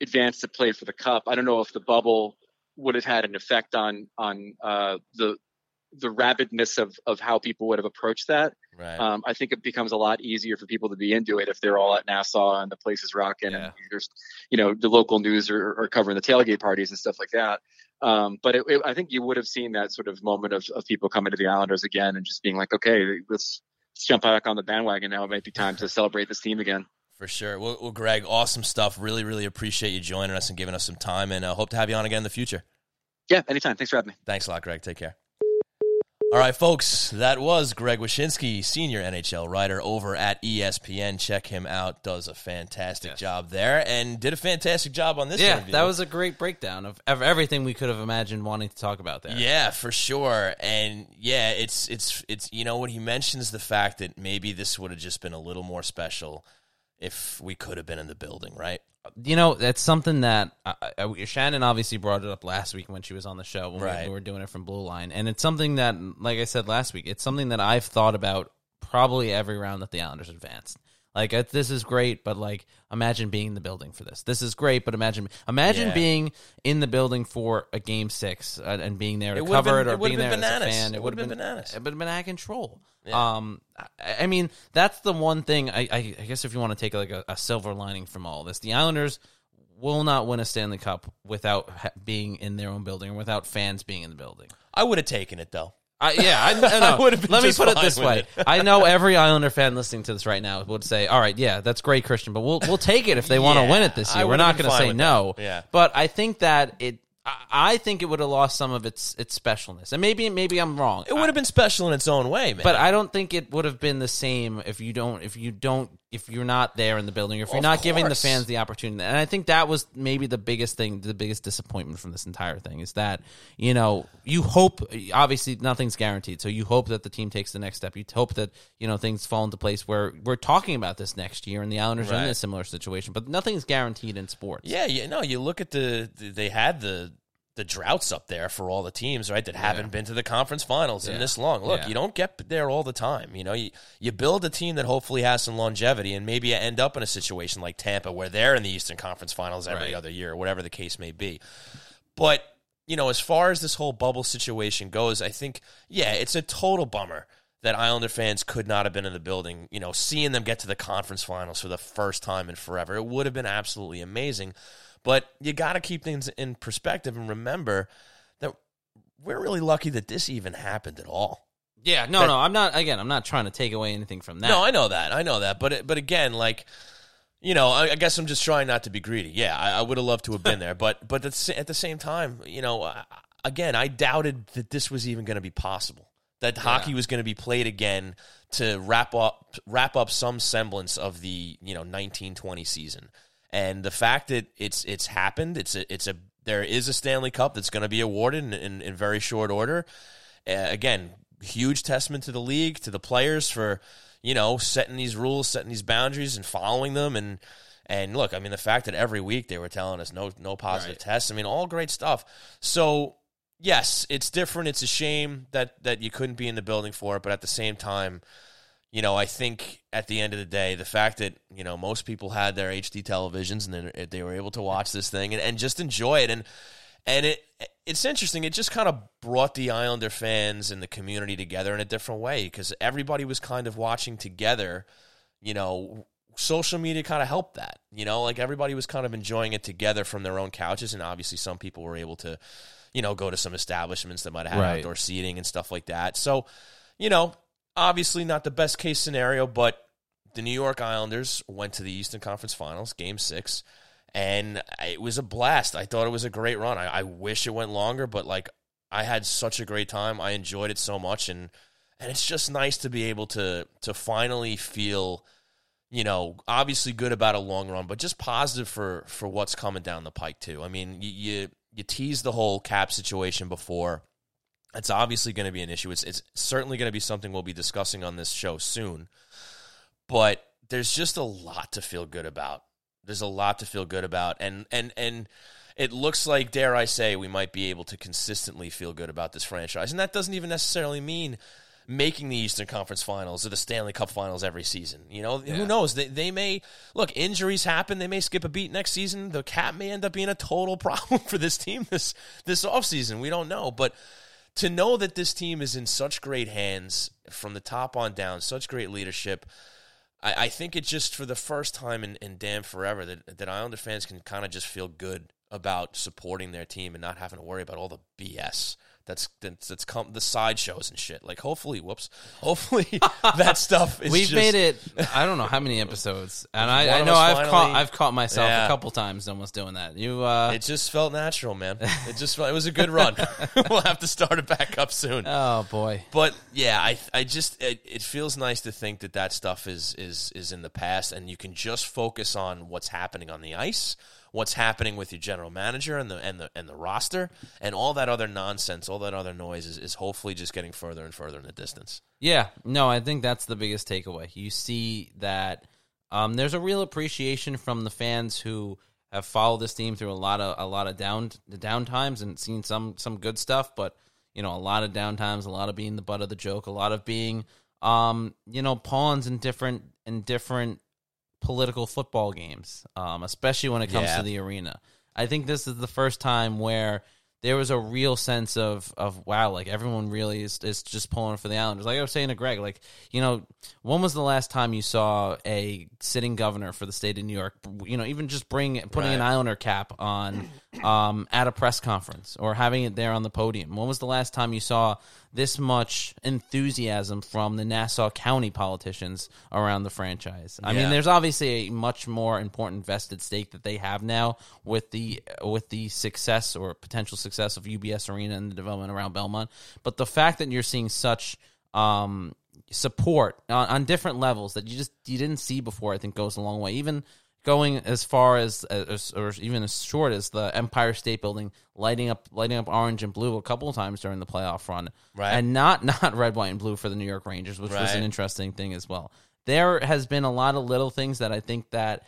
F: advance to play for the cup. I don't know if the bubble would have had an effect on on uh, the the rabidness of of how people would have approached that. Right. Um, I think it becomes a lot easier for people to be into it if they're all at Nassau and the place is rocking yeah. and there's, you know, the local news are, are, covering the tailgate parties and stuff like that. Um, but it, it, I think you would have seen that sort of moment of, of people coming to the Islanders again and just being like, okay, let's, let's jump back on the bandwagon now. It might be time to celebrate this team again.
B: For sure. Well, well, Greg, awesome stuff. Really, really appreciate you joining us and giving us some time, and uh, hope to have you on again in the future.
F: Yeah, anytime. Thanks for having me.
B: Thanks a lot, Greg. Take care. All right, folks, that was Greg Wyshynski, senior NHL writer over at ESPN. Check him out; does a fantastic yes. job there, and did a fantastic job on this.
C: Yeah,
B: interview.
C: that was a great breakdown of, of everything we could have imagined wanting to talk about there.
B: Yeah, for sure, and yeah, it's it's it's you know when he mentions the fact that maybe this would have just been a little more special if we could have been in the building, right?
C: You know, that's something that uh, uh, Shannon obviously brought it up last week when she was on the show when right. we, we were doing it from Blue Line, and it's something that, like I said last week, it's something that I've thought about probably every round that the Islanders advanced. Like uh, this is great, but like imagine being in the building for this. This is great, but imagine imagine yeah. being in the building for a game six uh, and being there to it cover been, it or being there
B: bananas.
C: as a fan.
B: It, would have been, bananas. It would have been, bananas.
C: It would have been out of control. Yeah. Um, I, I, mean that's the one thing. I, I, I guess if you want to take like a, a, silver lining from all this, the Islanders will not win a Stanley Cup without ha- being in their own building or without fans being in the building.
B: I would have taken it though.
C: I, yeah, I, I know. Let me put it this way: it. I know every Islander fan listening to this right now would say, "All right, yeah, that's great, Christian, but we'll we'll take it if they yeah, want to win it this year. We're not going to say no."
B: Yeah,
C: but I think that it. I think it would have lost some of its its specialness, and maybe maybe I'm wrong.
B: It would have been special in its own way, man.
C: But I don't think it would have been the same if you don't if you don't if you're not there in the building, or if you're
B: Of
C: not giving the
B: course.
C: fans the opportunity. And I think that was maybe the biggest thing, the biggest disappointment from this entire thing is that you know you hope obviously nothing's guaranteed, so you hope that the team takes the next step. You hope that you know things fall into place where we're talking about this next year, and the Islanders are in
B: Right.
C: a similar situation. But nothing's guaranteed in sports.
B: Yeah, you know, you look at the they had the the droughts up there for all the teams, right, that haven't been to the conference finals in this long. Look,
C: Yeah.
B: you don't get there all the time. You know, you, you build a team that hopefully has some longevity and maybe you end up in a situation like Tampa where they're in the Eastern Conference finals every
C: Right.
B: other year, whatever the case may be. But, you know, as far as this whole bubble situation goes, I think, yeah, it's a total bummer that Islander fans could not have been in the building, you know, seeing them get to the conference finals for the first time in forever. It would have been absolutely amazing. But you got to keep things in perspective and remember that we're really lucky that this even happened at all.
C: yeah. No,
B: That-
C: no, I'm not. Again, I'm not trying to take away anything from that.
B: No, I know that. I know that. But but again, like you know, I, I guess I'm just trying not to be greedy. Yeah, I, I would have loved to have been there, but but at the sa- at the same time, you know, I- again, I doubted that this was even going to be possible. That hockey was going to be played again to wrap up wrap up some semblance of the you know 1920 season, and the fact that it's it's happened, it's a, it's a there is a Stanley Cup that's going to be awarded in, in, in very short order. Uh, again, huge testament to the league, to the players for you know setting these rules, setting these boundaries, and following them. And and look, I mean, the fact that every week they were telling us no no positive
C: Right.
B: tests. I mean, all great stuff. So yes, it's different. It's a shame that that you couldn't be in the building for it, but at the same time. You know, I think at the end of the day, the fact that you know most people had their HD televisions and then they were able to watch this thing and, and just enjoy it, and and it it's interesting. It just kind of brought the Islander fans and the community together in a different way because everybody was kind of watching together. You know, social media kind of helped that. You know, like everybody was kind of enjoying it together from their own couches, and obviously some people were able to, you know, go to some establishments that might have
C: Right.
B: outdoor seating and stuff like that. So, you know, obviously not the best case scenario, but the New York Islanders went to the Eastern Conference Finals, Game Six, and it was a blast. I thought it was a great run. I, I wish it went longer, but like I had such a great time. I enjoyed it so much, and and it's just nice to be able to to finally feel, you know, obviously good about a long run, but just positive for for what's coming down the pike too. I mean, you you, you teased the whole cap situation before. It's obviously going to be an issue. It's it's certainly going to be something we'll be discussing on this show soon. But there's just a lot to feel good about. There's a lot to feel good about, and and and it looks like, dare I say, we might be able to consistently feel good about this franchise, and that doesn't even necessarily mean making the Eastern Conference Finals or the Stanley Cup Finals every season. You know, who knows? They they may look injuries happen. They may skip a beat next season. The cap may end up being a total problem for this team this this offseason. We don't know, but to know that this team is in such great hands from the top on down, such great leadership. I, I think it's just for the first time in, in damn forever that that Islander fans can kind of just feel good about supporting their team and not having to worry about all the BS that's that's, that's come the sideshows and shit. Like hopefully, whoops, hopefully that stuff is.
C: We've
B: just-
C: made it. I don't know how many episodes, and I, I know I've
B: finally-
C: caught I've caught myself
B: Yeah.
C: a couple times almost doing that. You, uh,
B: It just felt natural, man. It just felt, it was a good run. we'll have to start it back up soon.
C: oh boy,
B: But yeah, I I just it, it feels nice to think that that stuff is is is in the past, and you can just focus on what's happening on the ice, what's happening with your general manager and the and the and the roster, and all that other nonsense, all that other noise is, is hopefully just getting further and further in the distance.
C: yeah. No, I think that's the biggest takeaway. You see that um, there's a real appreciation from the fans who have followed this team through a lot of a lot of down down times and seen some some good stuff, but you know a lot of down times, a lot of being the butt of the joke, a lot of being um, you know pawns in different in different political football games, um, especially when it comes
B: Yeah.
C: to the arena. I think this is the first time where there was a real sense of of wow, like everyone really is, is just pulling for the Islanders. Like I was saying to Greg, like you know, when was the last time you saw a sitting governor for the state of New York? You know, even just bring putting an Islander cap on um, at a press conference or having it there on the podium. When was the last time you saw this much enthusiasm from the Nassau County politicians around the franchise. I
B: Yeah.
C: mean, there's obviously a much more important vested stake that they have now with the with the success or potential success of UBS Arena and the development around Belmont. But the fact that you're seeing such um, support on, on different levels that you just you didn't see before, I think goes a long way. Even going as far as, as or even as short as the Empire State Building lighting up lighting up orange and blue a couple of times during the playoff run,
B: Right.
C: And not not red, white, and blue for the New York Rangers, which was an interesting thing as well. There has been a lot of little things that I think that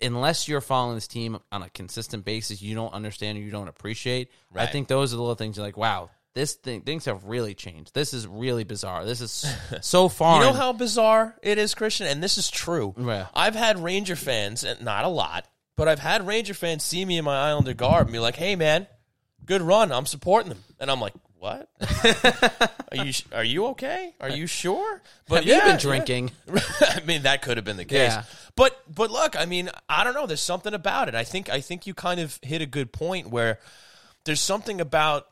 C: unless you're following this team on a consistent basis, you don't understand or you don't appreciate. I think those are the little things you're like, wow, this thing things have really changed. This is really bizarre. This is so far.
B: You know how bizarre it is, Christian, and this is true.
C: Yeah.
B: I've had Ranger fans, and not a lot, but I've had Ranger fans see me in my Islander garb and be like, "Hey, man, good run. I'm supporting them," and I'm like, "What? are you are you okay? Are you sure?" But
C: have you
B: yeah,
C: been
B: yeah.
C: drinking?
B: I mean, that could have been the case.
C: Yeah.
B: But but look, I mean, I don't know. There's something about it. I think I think you kind of hit a good point where there's something about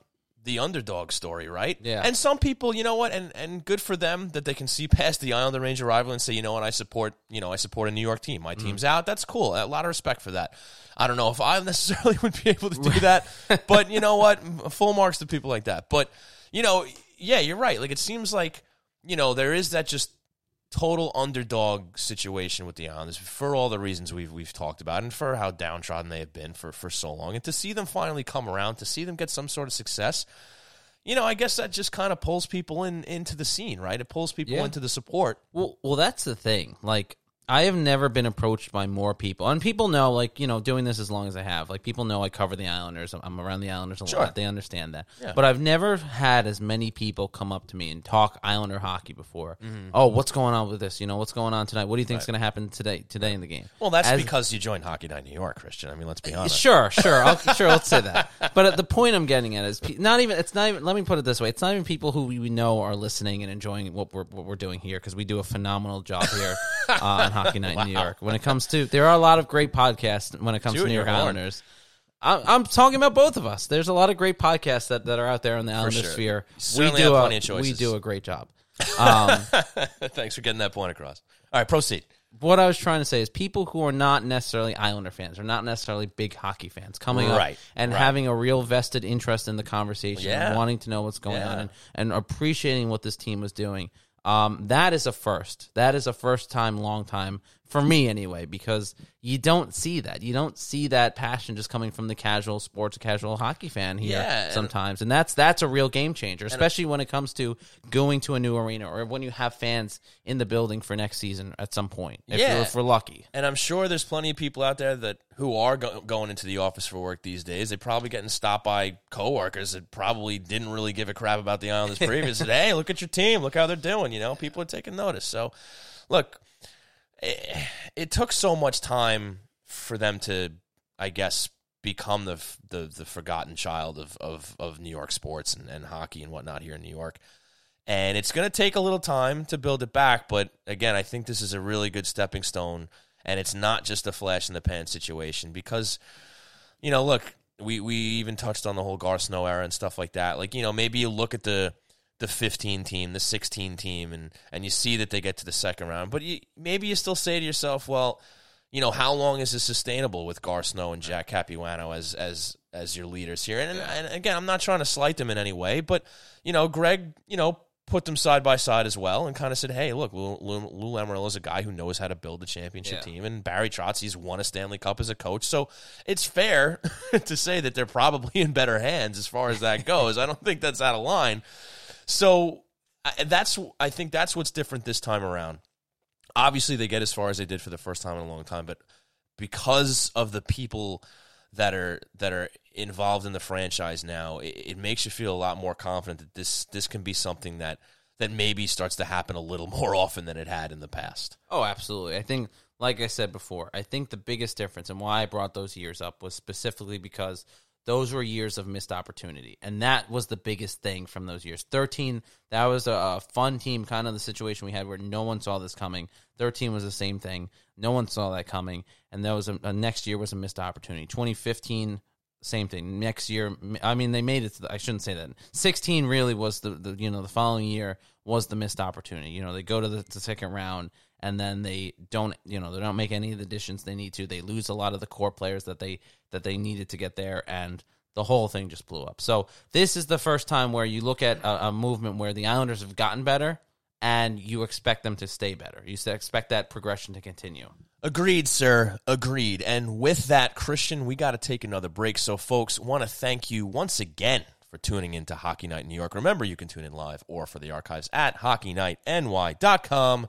B: the underdog story, right?
C: Yeah.
B: And some people, you know what, and and good for them that they can see past the Islander Ranger rival and say, you know what, I support, you know, I support a New York team. My
C: Mm-hmm.
B: team's out. That's cool. A lot of respect for that. I don't know if I necessarily would be able to do that, but you know what, full marks to people like that. But you know, yeah, you're right. Like it seems like you know there is that just total underdog situation with the Islanders for all the reasons we've we've talked about and for how downtrodden they have been for for so long and to see them finally come around to see them get some sort of success you know I guess that just kind of pulls people in into the scene right it pulls people
C: Yeah.
B: into the support
C: Well, well, that's the thing. Like, I have never been approached by more people, and people know, like, you know, doing this as long as I have, like, people know I cover the Islanders. I'm- I'm around the Islanders a
B: Sure.
C: lot. They understand that.
B: Yeah.
C: But I've never had as many people come up to me and talk Islander hockey before.
B: Mm-hmm.
C: Oh, what's going on with this? You know, what's going on tonight? What do you think's going to happen today? Today in the game?
B: well that's
C: As-
B: because you joined Hockey Night New York Christian I mean let's be honest
C: Sure, sure, I'll, sure. Let's say that. But at the point I'm getting at is not even. It's not even. Let me put it this way: it's not even people who we know are listening and enjoying what we're what we're doing here because we do a phenomenal job here uh, Hockey Night in New York. When it comes to, there are a lot of great podcasts when it comes to New York. Islanders. I'm, I'm talking about both of us. There's a lot of great podcasts that, that are out there in the Islander
B: sure.
C: sphere. We do a we do a great job. Um,
B: thanks for getting that point across all right proceed
C: what I was trying to say is people who are not necessarily Islander fans or not necessarily big hockey fans coming
B: Right,
C: up and
B: right.
C: having a real vested interest in the conversation
B: Yeah.
C: and wanting to know what's going
B: Yeah.
C: on and, and appreciating what this team was doing. Um, that is a first. That is a first time, long time for me anyway, because you don't see that. You don't see that passion just coming from the casual sports, casual hockey fan here
B: Yeah,
C: sometimes, and that's that's a real game changer, especially when it comes to going to a new arena or when you have fans in the building for next season at some point. If,
B: Yeah.
C: you're, if we're lucky.
B: And I'm sure there's plenty of people out there that who are go- going into the office for work these days. They're probably getting stopped by coworkers that probably didn't really give a crap about the Islanders previous. "Hey, look at your team. Look how they're doing." You know, people are taking notice. So, look, it, it took so much time for them to, I guess, become the the, the forgotten child of, of, of New York sports and, and hockey and whatnot here in New York and it's going to take a little time to build it back. But again, I think this is a really good stepping stone, and it's not just a flash in the pan situation because, you know, look, we we even touched on the whole Garth Snow era and stuff like that. Like, you know, maybe you look at the the 15 team, the 16 team, and and you see that they get to the second round, but you, maybe you still say to yourself, well. You know how long is this sustainable with Garth Snow and Jack Capuano as as as your leaders here? And, and again, I'm not trying to slight them in any way, but you know, Greg, you know, put them side by side as well and kind of said, hey, look, Lou, Lou, Lou Lamoriello is a guy who knows how to build a championship
C: Yeah.
B: team, and Barry Trotz, he's won a Stanley Cup as a coach. So it's fair to say that they're probably in better hands as far as that goes. I don't think that's out of line. So that's I think that's what's different this time around. Obviously, they get as far as they did for the first time in a long time, but because of the people that are that are involved in the franchise now, it, it makes you feel a lot more confident that this this can be something that that maybe starts to happen a little more often than it had in the past.
C: Oh, absolutely. I think, like I said before, I think the biggest difference and why I brought those years up was specifically because those were years of missed opportunity. And that was the biggest thing from those years. 13, that was a, a fun team, kind of the situation we had where no one saw this coming. 13 was the same thing. No one saw that coming. And that was a, a next year was a missed opportunity. 2015 same thing. Next year, I mean, they made it. The, I shouldn't say that. Sixteen really was the, the you know the following year was the missed opportunity. You know, they go to the, the second round and then they don't you know they don't make any of the additions they need to. They lose a lot of the core players that they that they needed to get there and. The whole thing just blew up. So this is the first time where you look at a, a movement where the Islanders have gotten better, and you expect them to stay better. You expect that progression to continue.
B: Agreed, sir. Agreed. And with that, Christian, we got to take another break. So, folks, want to thank you once again for tuning in to Hockey Night in New York. Remember, you can tune in live or for the archives at hockeynightny.com.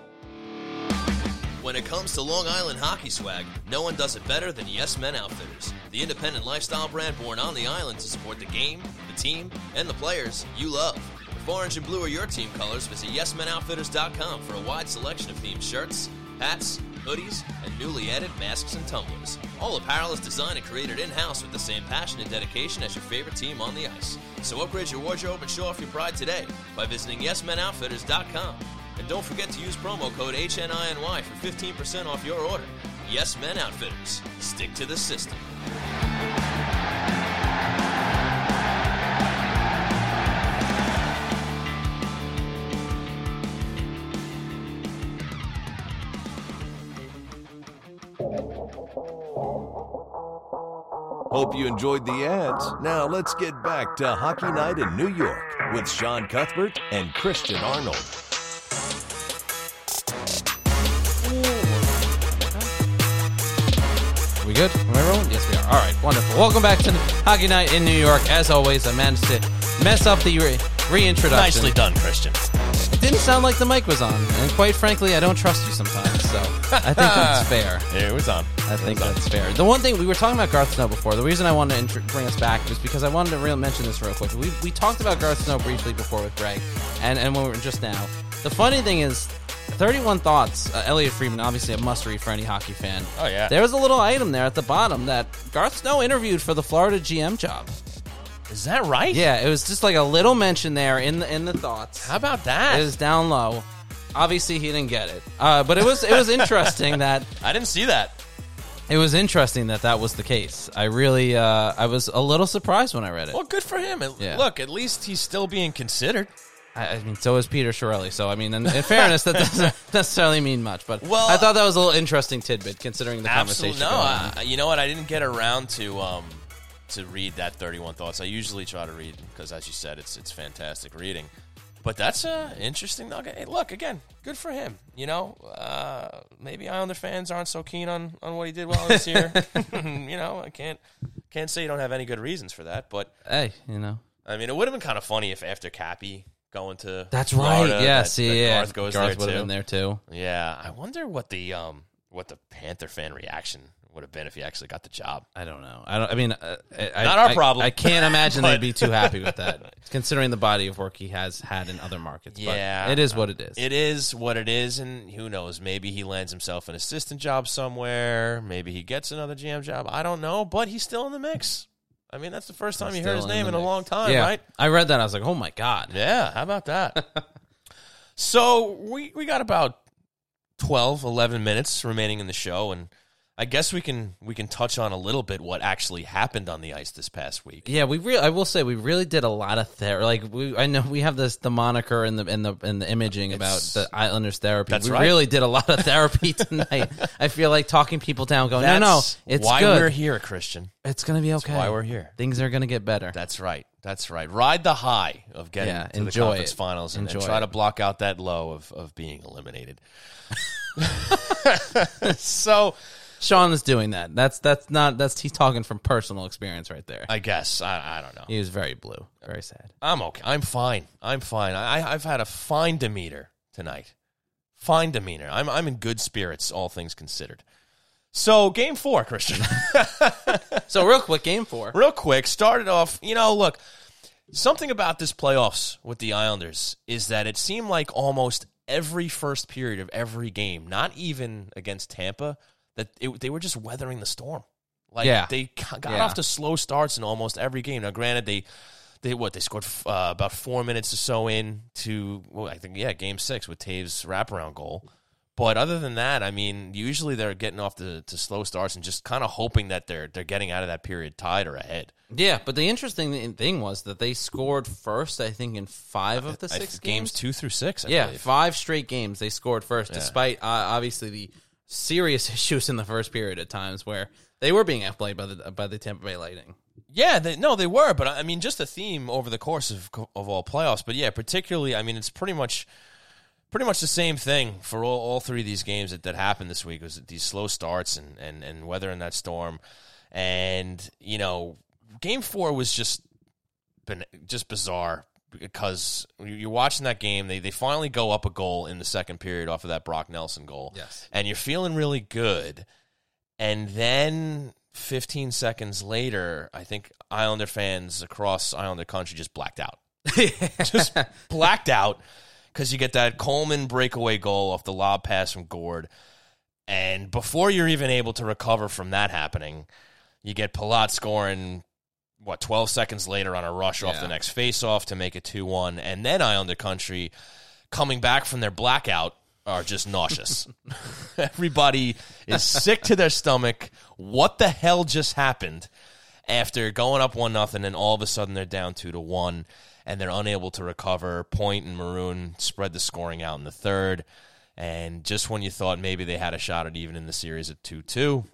E: When it comes to Long Island hockey swag, no one does it better than Yes Men Outfitters, the independent lifestyle brand born on the island to support the game, the team, and the players you love. If orange and blue are your team colors, visit YesMenOutfitters.com for a wide selection of themed shirts, hats, hoodies, and newly added masks and tumblers. All apparel is designed and created in-house with the same passion and dedication as your favorite team on the ice. So upgrade your wardrobe and show off your pride today by visiting YesMenOutfitters.com. And don't forget to use promo code HNINY for 15% off your order. Yes Men Outfitters. Stick to the system.
A: Hope you enjoyed the ads. Now let's get back to Hockey Night in New York with Sean Cuthbert and Christian Arnold.
C: Good? Am I rolling? Yes, we are. All right, wonderful. Welcome back to Hockey Night in New York. As always, I managed to mess up the re- reintroduction.
B: Nicely done, Christian.
C: It didn't sound like the mic was on, and quite frankly, I don't trust you sometimes. So I think that's fair.
B: It was on.
C: I think that's fair. The one thing we were talking about Garth Snow before. The reason I wanted to intro- bring us back was because I wanted to real mention this real quick. We we talked about Garth Snow briefly before with Greg, and and when we were just now. The funny thing is, 31 thoughts. Uh, Elliotte Friedman, obviously a must read for any hockey fan.
B: Oh, yeah.
C: There was a little item there at the bottom that Garth Snow interviewed for the Florida GM job.
B: Is that right?
C: Yeah, it was just like a little mention there in the in the thoughts.
B: How about that?
C: It was down low. Obviously, he didn't get it, uh, but it was it was interesting that
B: I didn't see that.
C: it was interesting that that was the case. I really uh, I was a little surprised when I read it.
B: Well, good for him. It-
C: Yeah.
B: Look, at least he's still being considered.
C: I, I mean, so is Peter Chiarelli. So I mean, in, in fairness, that doesn't necessarily mean much. But
B: Well-
C: I thought that was a little interesting tidbit considering the
B: Absolutely.
C: conversation.
B: No. I, you know what? I didn't get around to um to read that 31 thoughts. I usually try to read because, as you said, it's it's fantastic reading. But that's uh, interesting. nugget. Hey, look again, good for him. You know, uh, maybe Islander fans aren't so keen on, on what he did while he was here. you know, I can't can't say you don't have any good reasons for that. But
C: hey, you know.
B: I mean, it would have been kind of funny if after Cappy going to
C: That's
B: Florida,
C: right. Yes,
B: that- that
C: yeah.
B: Garth goes
C: Garth
B: there
C: would have
B: too.
C: been there too.
B: Yeah, I wonder what the um what the Panther fan reaction would have been if he actually got the job.
C: I don't know. I don't. I mean, uh, I,
B: Not our
C: I-
B: problem.
C: I can't imagine
B: But-
C: they'd be too happy with that, considering the body of work he has had in other markets. But
B: Yeah,
C: it is what it is.
B: It is what it is, and who knows? Maybe he lands himself an assistant job somewhere. Maybe he gets another GM job. I don't know, but he's still in the mix. I mean, that's the first time you heard his name in a long time,
C: yeah,
B: right?
C: I read that. I was like, oh my god.
B: Yeah, how about that? so we we got about 12, 11 minutes remaining in the show, and I guess we can we can touch on a little bit what actually happened on the ice this past week.
C: Yeah, we really. I will say we really did a lot of therapy. Like we, I know we have this the moniker and the and the and the imaging about the Islanders therapy.
B: That's
C: we
B: right.
C: really did a lot of therapy tonight. I feel like talking people down, going, no, no,
B: That's
C: it's
B: why
C: good.
B: we're here, Christian.
C: It's gonna be okay.
B: why we're here.
C: Things are gonna get better.
B: That's right. That's right. Ride the high of getting
C: Yeah,
B: to the conference
C: it.
B: finals and, and try
C: it.
B: to block out that low of, of being eliminated. so
C: Sean is doing that. That's that's not that's he's talking from personal experience right there.
B: I guess I, I don't know.
C: he was very blue, very sad.
B: I'm okay. I'm fine. I'm fine. I, I've had a fine demeanor tonight. Fine demeanor. I'm I'm in good spirits, all things considered. So game four, Christian.
C: So real quick, game four.
B: Real quick, started off. You know, look, something about this playoffs with the Islanders is that it seemed like almost every first period of every game, not even against Tampa, that it, they were just weathering the storm. Like
C: Yeah.
B: they got
C: Yeah.
B: off to slow starts in almost every game. Now, granted, they they what they scored uh, about four minutes or so in to well, I think yeah, game six with Toews' wraparound goal. But other than that, I mean, usually they're getting off to, to slow starts and just kind of hoping that they're they're getting out of that period tied or ahead.
C: Yeah, but the interesting thing was that they scored first. I think in five of the
B: I-
C: six
B: games two through six. I
C: Yeah,
B: believe.
C: five straight games they scored first, despite uh, obviously the serious issues in the first period at times where they were being outplayed by the by the Tampa Bay Lightning.
B: Yeah, they, no, they were, but I mean, just a theme over the course of of all playoffs. But yeah, particularly, I mean, it's pretty much pretty much the same thing for all, all three of these games that, that happened this week. Was these slow starts and and and weathering that storm, and you know, game four was just been just bizarre because you're watching that game. They they finally go up a goal in the second period off of that Brock Nelson goal.
C: Yes.
B: and you're feeling really good, and then 15 seconds later, I think Islander fans across Islander country just blacked out. just blacked out because you get that Coleman breakaway goal off the lob pass from Gord. And before you're even able to recover from that happening, you get Palat scoring, what, 12 seconds later on a rush off the next faceoff to make it 2 1. And then Islander country coming back from their blackout are just nauseous. Everybody is sick to their stomach. What the hell just happened? After going up one nothing, and all of a sudden they're down two to one, and they're unable to recover. Point and Maroon spread the scoring out in the third, and just when you thought maybe they had a shot at even in the series at two two,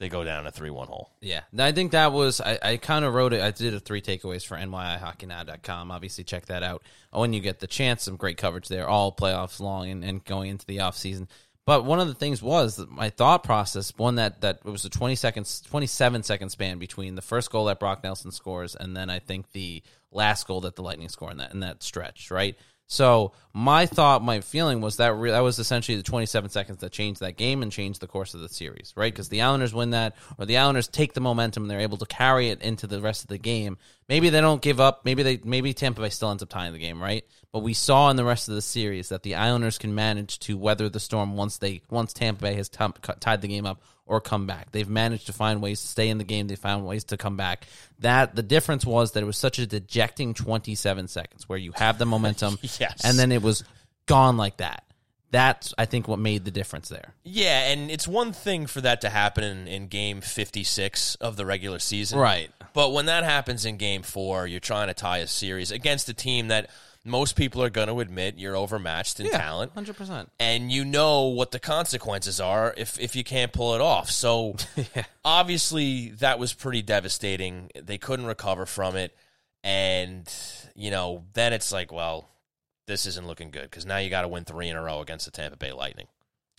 B: they go down a three one hole.
C: Yeah, I think that was I, I kind of wrote it. I did a three takeaways for NYIHockeyNow.com. Obviously, check that out oh, when you get the chance. Some great coverage there, all playoffs long and, and going into the off season. But one of the things was that my thought process. One that that was a twenty seconds, twenty seven second span between the first goal that Brock Nelson scores and then I think the last goal that the Lightning score in that in that stretch, right? So my thought, my feeling was that re- that was essentially the 27 seconds that changed that game and changed the course of the series, right? Because the Islanders win that, or the Islanders take the momentum and they're able to carry it into the rest of the game. Maybe they don't give up. Maybe they maybe Tampa Bay still ends up tying the game, right? But we saw in the rest of the series that the Islanders can manage to weather the storm once they once Tampa Bay has t- tied the game up or come back. They've managed to find ways to stay in the game. They found ways to come back. That the difference was that it was such a dejecting 27 seconds where you have the momentum
B: Yes.
C: and then it was gone like that. That's I think what made the difference there.
B: Yeah, and it's one thing for that to happen in, in game 56 of the regular season.
C: Right.
B: But when that happens in game four, you're trying to tie a series against a team that most people are going to admit you're overmatched in talent.
C: 100%.
B: And you know what the consequences are if, if you can't pull it off. So obviously that was pretty devastating. They couldn't recover from it. And, you know, then it's like, well, this isn't looking good because now you got to win three in a row against the Tampa Bay Lightning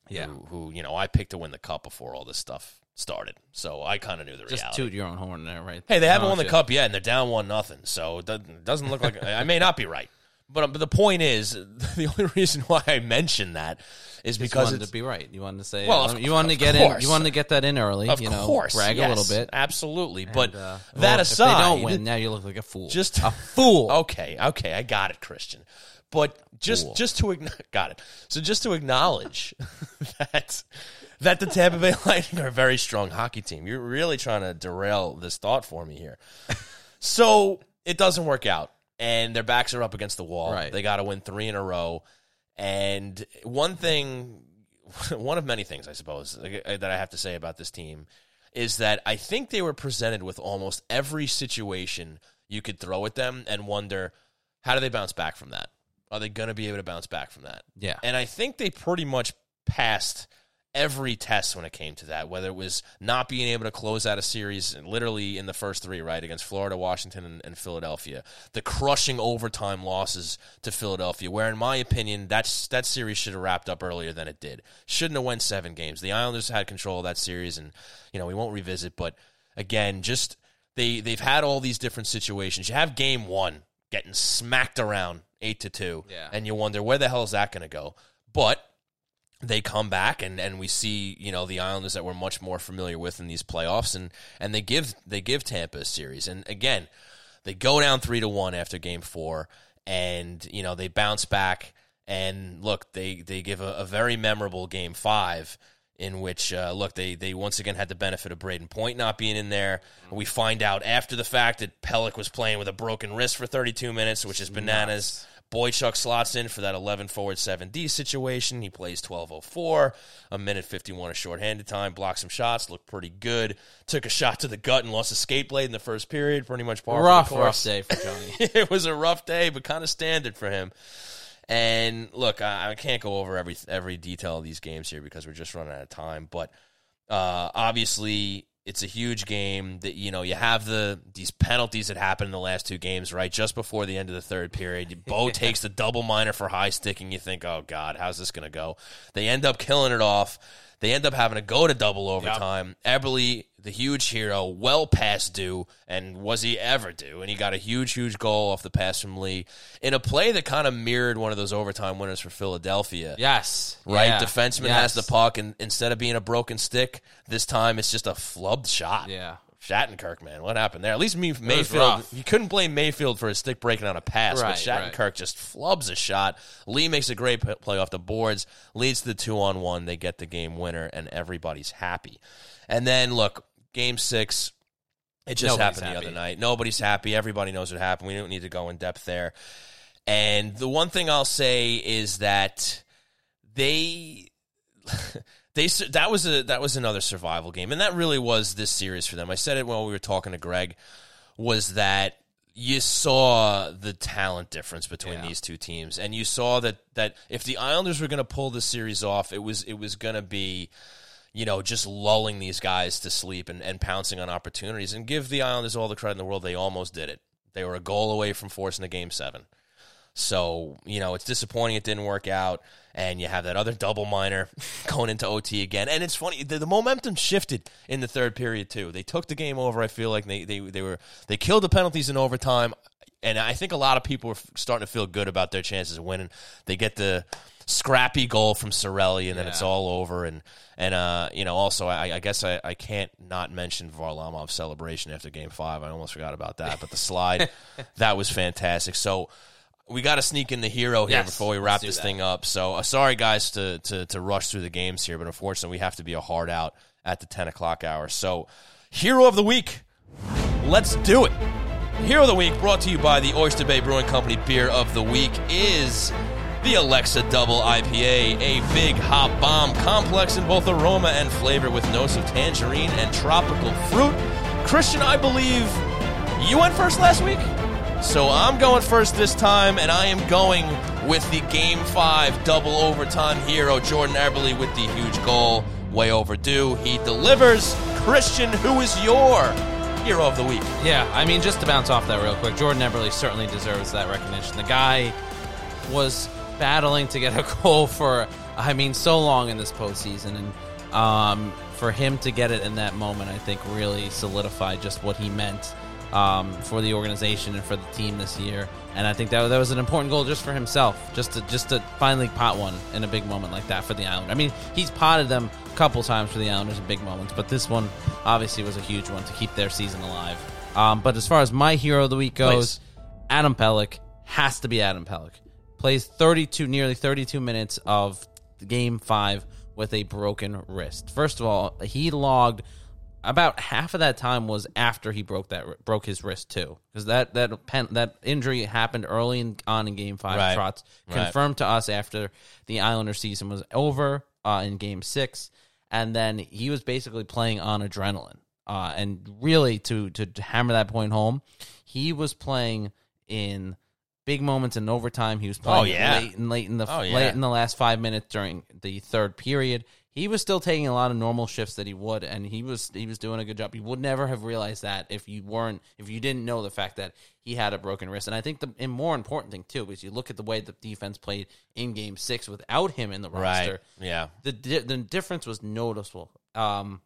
C: Yeah.
B: who, who you know I picked to win the cup before all this stuff started, so I kind of knew the
C: Just
B: reality.
C: toot your own horn there, right?
B: Hey, they haven't won the
C: shit.
B: cup yet, and they're down one nothing, so it doesn't, doesn't look like I may not be right. But, but the point is, the only reason why I mentioned that is
C: Because you wanted
B: it's
C: to be right. You wanted to say,
B: Well, of-
C: you wanted to get in. You wanted to get that in early.
B: of
C: you know,
B: course
C: brag
B: yes,
C: a little bit.
B: absolutely. but
C: And, uh,
B: that
C: well,
B: aside,
C: if they don't win, now you look like a fool.
B: just
C: a fool.
B: Okay, okay, I got it, Christian. But just just to got it. So just to acknowledge that that the Tampa Bay Lightning are a very strong hockey team. You're really trying to derail this thought for me here. So it doesn't work out, and their backs are up against the wall.
C: Right.
B: They got to win three in a row. And one thing one of many things, I suppose, uh, that I have to say about this team is that I think they were presented with almost every situation you could throw at them and wonder how do they bounce back from that? Are they going to be able to bounce back from that?
C: Yeah.
B: And I think they pretty much passed every test when it came to that, whether it was not being able to close out a series literally in the first three, right, against Florida, Washington, and, and Philadelphia, the crushing overtime losses to Philadelphia, where in my opinion, that's that series should have wrapped up earlier than it did. Shouldn't have went seven games. The Islanders had control of that series, and you know we won't revisit, but again, just they they've had all these different situations. You have game one getting smacked around eight to two,
C: Yeah.
B: and you wonder where the hell is that going to go, but they come back and, and we see you know the Islanders that we're much more familiar with in these playoffs and and they give they give Tampa a series. And again they go down three to one after game four and you know they bounce back and look they they give a, a very memorable game five in which uh, look they they once again had the benefit of Braden Point not being in there. We find out after the fact that Pelech was playing with a broken wrist for 32 minutes which is bananas Boychuk slots in for that 11 forward 7D situation. He plays 12.04, a minute 51 of shorthanded time, blocked some shots, looked pretty good. Took a shot to the gut and lost a skate blade in the first period, pretty much par
C: rough, rough day for Johnny.
B: it was a rough day, but kind of standard for him. And look, I, I can't go over every every detail of these games here because we're just running out of time. But uh, obviously, it's a huge game. That you know, you have the these penalties that happened in the last two games, right? Just before the end of the third period, Bo takes the double minor for high sticking. You think, oh God, how's this going to go? They end up killing it off. They end up having to go to double overtime. Eberle, the huge hero, well past due, and was he ever due? And he got a huge, huge goal off the pass from Lee in a play that kind of mirrored one of those overtime winners for Philadelphia.
C: yes.
B: Right,
C: Yeah.
B: defenseman
C: Yes.
B: has the puck, and instead of being a broken stick, this time it's just a flubbed shot.
C: Yeah.
B: Shattenkirk, man, what happened there? At least me, Mayfield, you couldn't blame Mayfield for his stick breaking on a pass,
C: Right,
B: but Shattenkirk just flubs a shot. Lee makes a great play off the boards, leads to the two on one. They get the game winner, and everybody's happy. And then look, game six, it just
C: Nobody's
B: happened the
C: happy.
B: other night. Nobody's happy. Everybody knows what happened. We don't need to go in depth there. And the one thing I'll say is that they they that was a that was another survival game, and that really was this series for them. I said it while we were talking to Greg, was that you saw the talent difference between
C: Yeah.
B: these two teams, and you saw that that if the Islanders were going to pull the series off, it was it was going to be. You know, just lulling these guys to sleep and, and pouncing on opportunities and give the Islanders all the credit in the world. They almost did it. They were a goal away from forcing the game seven. So, you know, it's disappointing it didn't work out. And you have that other double minor going into OT again. And it's funny, the, the momentum shifted in the third period, too. They took the game over. I feel like they, they, they were they killed the penalties in overtime. And I think a lot of people were starting to feel good about their chances of winning. They get the scrappy goal from Cirelli, and then it's all over. And and uh, you know, also I, I guess I, I can't not mention Varlamov's celebration after Game Five. I almost forgot about that, but the slide that was fantastic. So we got to sneak in the hero here
C: Yes,
B: before we wrap this
C: that.
B: thing up. So uh, sorry guys to, to to rush through the games here, but unfortunately we have to be a hard out at the ten o'clock hour. So hero of the week, let's do it. Hero of the Week, brought to you by the Oyster Bay Brewing Company. Beer of the Week is the Alexa Double IPA, a big hop bomb, complex in both aroma and flavor with notes of tangerine and tropical fruit. Christian, I believe you went first last week? So I'm going first this time, and I am going with the Game 5 double overtime hero, Jordan Eberle, with the huge goal. Way overdue. He delivers. Christian, who is your hero of the week?
C: Yeah, I mean, just to bounce off that real quick, Jordan Eberle certainly deserves that recognition. The guy was battling to get a goal for, I mean, so long in this postseason, and um, for him to get it in that moment, I think really solidified just what he meant um, for the organization and for the team this year. And I think that that was an important goal just for himself, just to just to finally pot one in a big moment like that for the Islanders. I mean, he's potted them a couple times for the Islanders in big moments, but this one obviously was a huge one to keep their season alive. Um, but as far as my hero of the week goes,
B: Please.
C: Adam Pelech has to be Adam Pelech. Plays 32, nearly 32 minutes of game five with a broken wrist. First of all, he logged about half of that time was after he broke that broke his wrist too, because that that pen, that injury happened early in, on in game five.
B: Right.
C: Trotz
B: Right.
C: confirmed to us after the Islander season was over. uh, in Game Six, and then he was basically playing on adrenaline. Uh, and really, to, to to hammer that point home, he was playing in big moments in overtime. He was playing
B: Oh, yeah.
C: late and late in the
B: Oh, yeah.
C: late in the last five minutes during the third period. He was still taking a lot of normal shifts that he would, and he was he was doing a good job. You would never have realized that if you weren't if you didn't know the fact that he had a broken wrist. And I think the and more important thing too is you look at the way the defense played in Game Six without him in the roster.
B: Right. Yeah.
C: The the difference was noticeable. Um,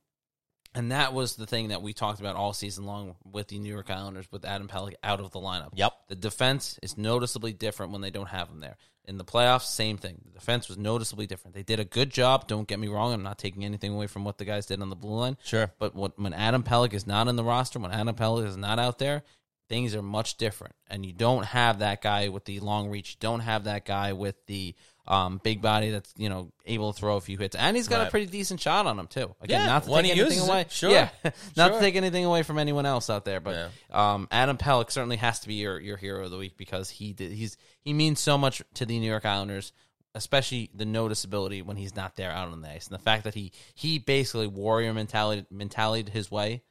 C: and that was the thing that we talked about all season long with the New York Islanders with Adam Pelech out of the lineup.
B: Yep.
C: The defense is noticeably different when they don't have him there. In the playoffs, same thing. The defense was noticeably different. They did a good job. Don't get me wrong. I'm not taking anything away from what the guys did on the blue line.
B: Sure.
C: But what, when Adam Pelech is not in the roster, when Adam Pelech is not out there, things are much different. And you don't have that guy with the long reach. You don't have that guy with the um, big body that's you know able to throw a few hits. And he's got a pretty decent shot on him too. Again,
B: Yeah,
C: not to take anything
B: uses it,
C: away.
B: sure.
C: Yeah, not
B: Sure.
C: to take anything away from anyone else out there, but um, Adam Pelech certainly has to be your, your hero of the week because he did he's he means so much to the New York Islanders, especially the noticeability when he's not there out on the ice, and the fact that he he basically warrior mentality mentality his way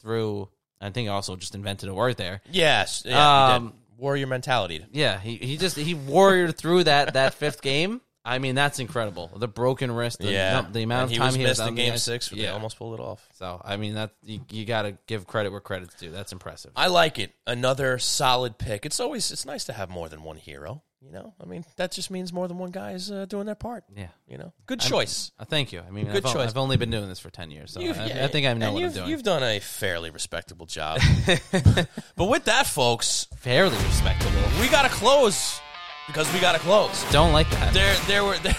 C: through. I think he also just invented a word there.
B: Yes. Yeah.
C: Um.
B: Warrior mentality.
C: Yeah, he, he just he warriored through that that fifth game. I mean, that's incredible. The broken wrist, the,
B: yeah.
C: the amount of time
B: was
C: he
B: missed
C: has
B: in game
C: ice.
B: six. They
C: Yeah,
B: almost pulled it off.
C: so I mean that you, you got to give credit where credit's due. That's impressive.
B: I like it. Another solid pick. It's always it's nice to have more than one hero. You know, I mean that just means more than one guy is uh, doing their part.
C: yeah,
B: You know, good choice.
C: Uh, thank you. I mean,
B: Good
C: I've,
B: choice.
C: I've only been doing this for ten years, so I,
B: yeah,
C: I think I know
B: and
C: what I'm
B: you've,
C: doing.
B: You've done a fairly respectable job. but with that, folks,
C: Fairly respectable.
B: we got to close because we got to close.
C: Don't like that.
B: There, there were.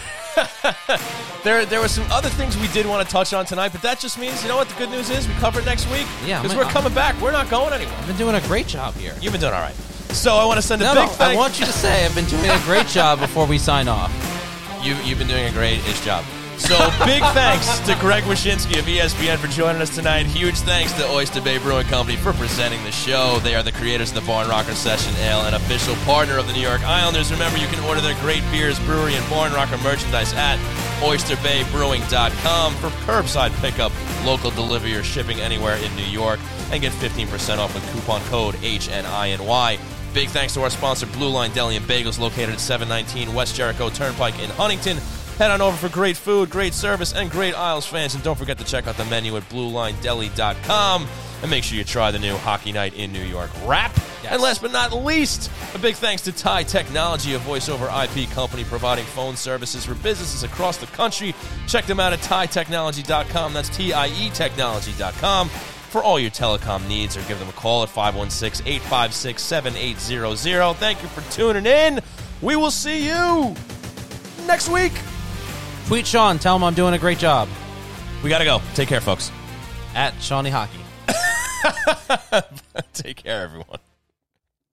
B: There, there were some other things we did want to touch on tonight, but that just means, you know what? The good news is we cover it next week.
C: Yeah,
B: because we're coming back. We're not going anywhere.
C: I've been doing a great job here.
B: You've been doing all right. So I want to send a
C: No,
B: big
C: no,
B: thank
C: I want you to say I've been doing a great job before we sign off.
B: You, you've been doing a great-ish job. So big thanks to Greg Wyshynski of ESPN for joining us tonight. Huge thanks to Oyster Bay Brewing Company for presenting the show. They are the creators of the Barn Rocker Session Ale, an official partner of the New York Islanders. Remember, you can order their great beers, brewery, and Barn Rocker merchandise at oysterbaybrewing.com for curbside pickup, local delivery, or shipping anywhere in New York. And get 15% off with coupon code HNINY. Big thanks to our sponsor, Blue Line Deli and Bagels, located at 719 West Jericho Turnpike in Huntington. Head on over for great food, great service, and great Isles fans. And don't forget to check out the menu at BlueLineDeli.com. And make sure you try the new Hockey Night in New York wrap. And last but not least, a big thanks to Tie Technology, a voice over IP company providing phone services for businesses across the country. Check them out at TieTechnology.com. That's T I E Technology.com for all your telecom needs or give them a call at 516 856 7800. Thank you for tuning in. We will see you next week.
C: Tweet Sean, tell him I'm doing a great job.
B: We got to go. Take care, folks.
C: At Shawnee Hockey.
B: Take care, everyone.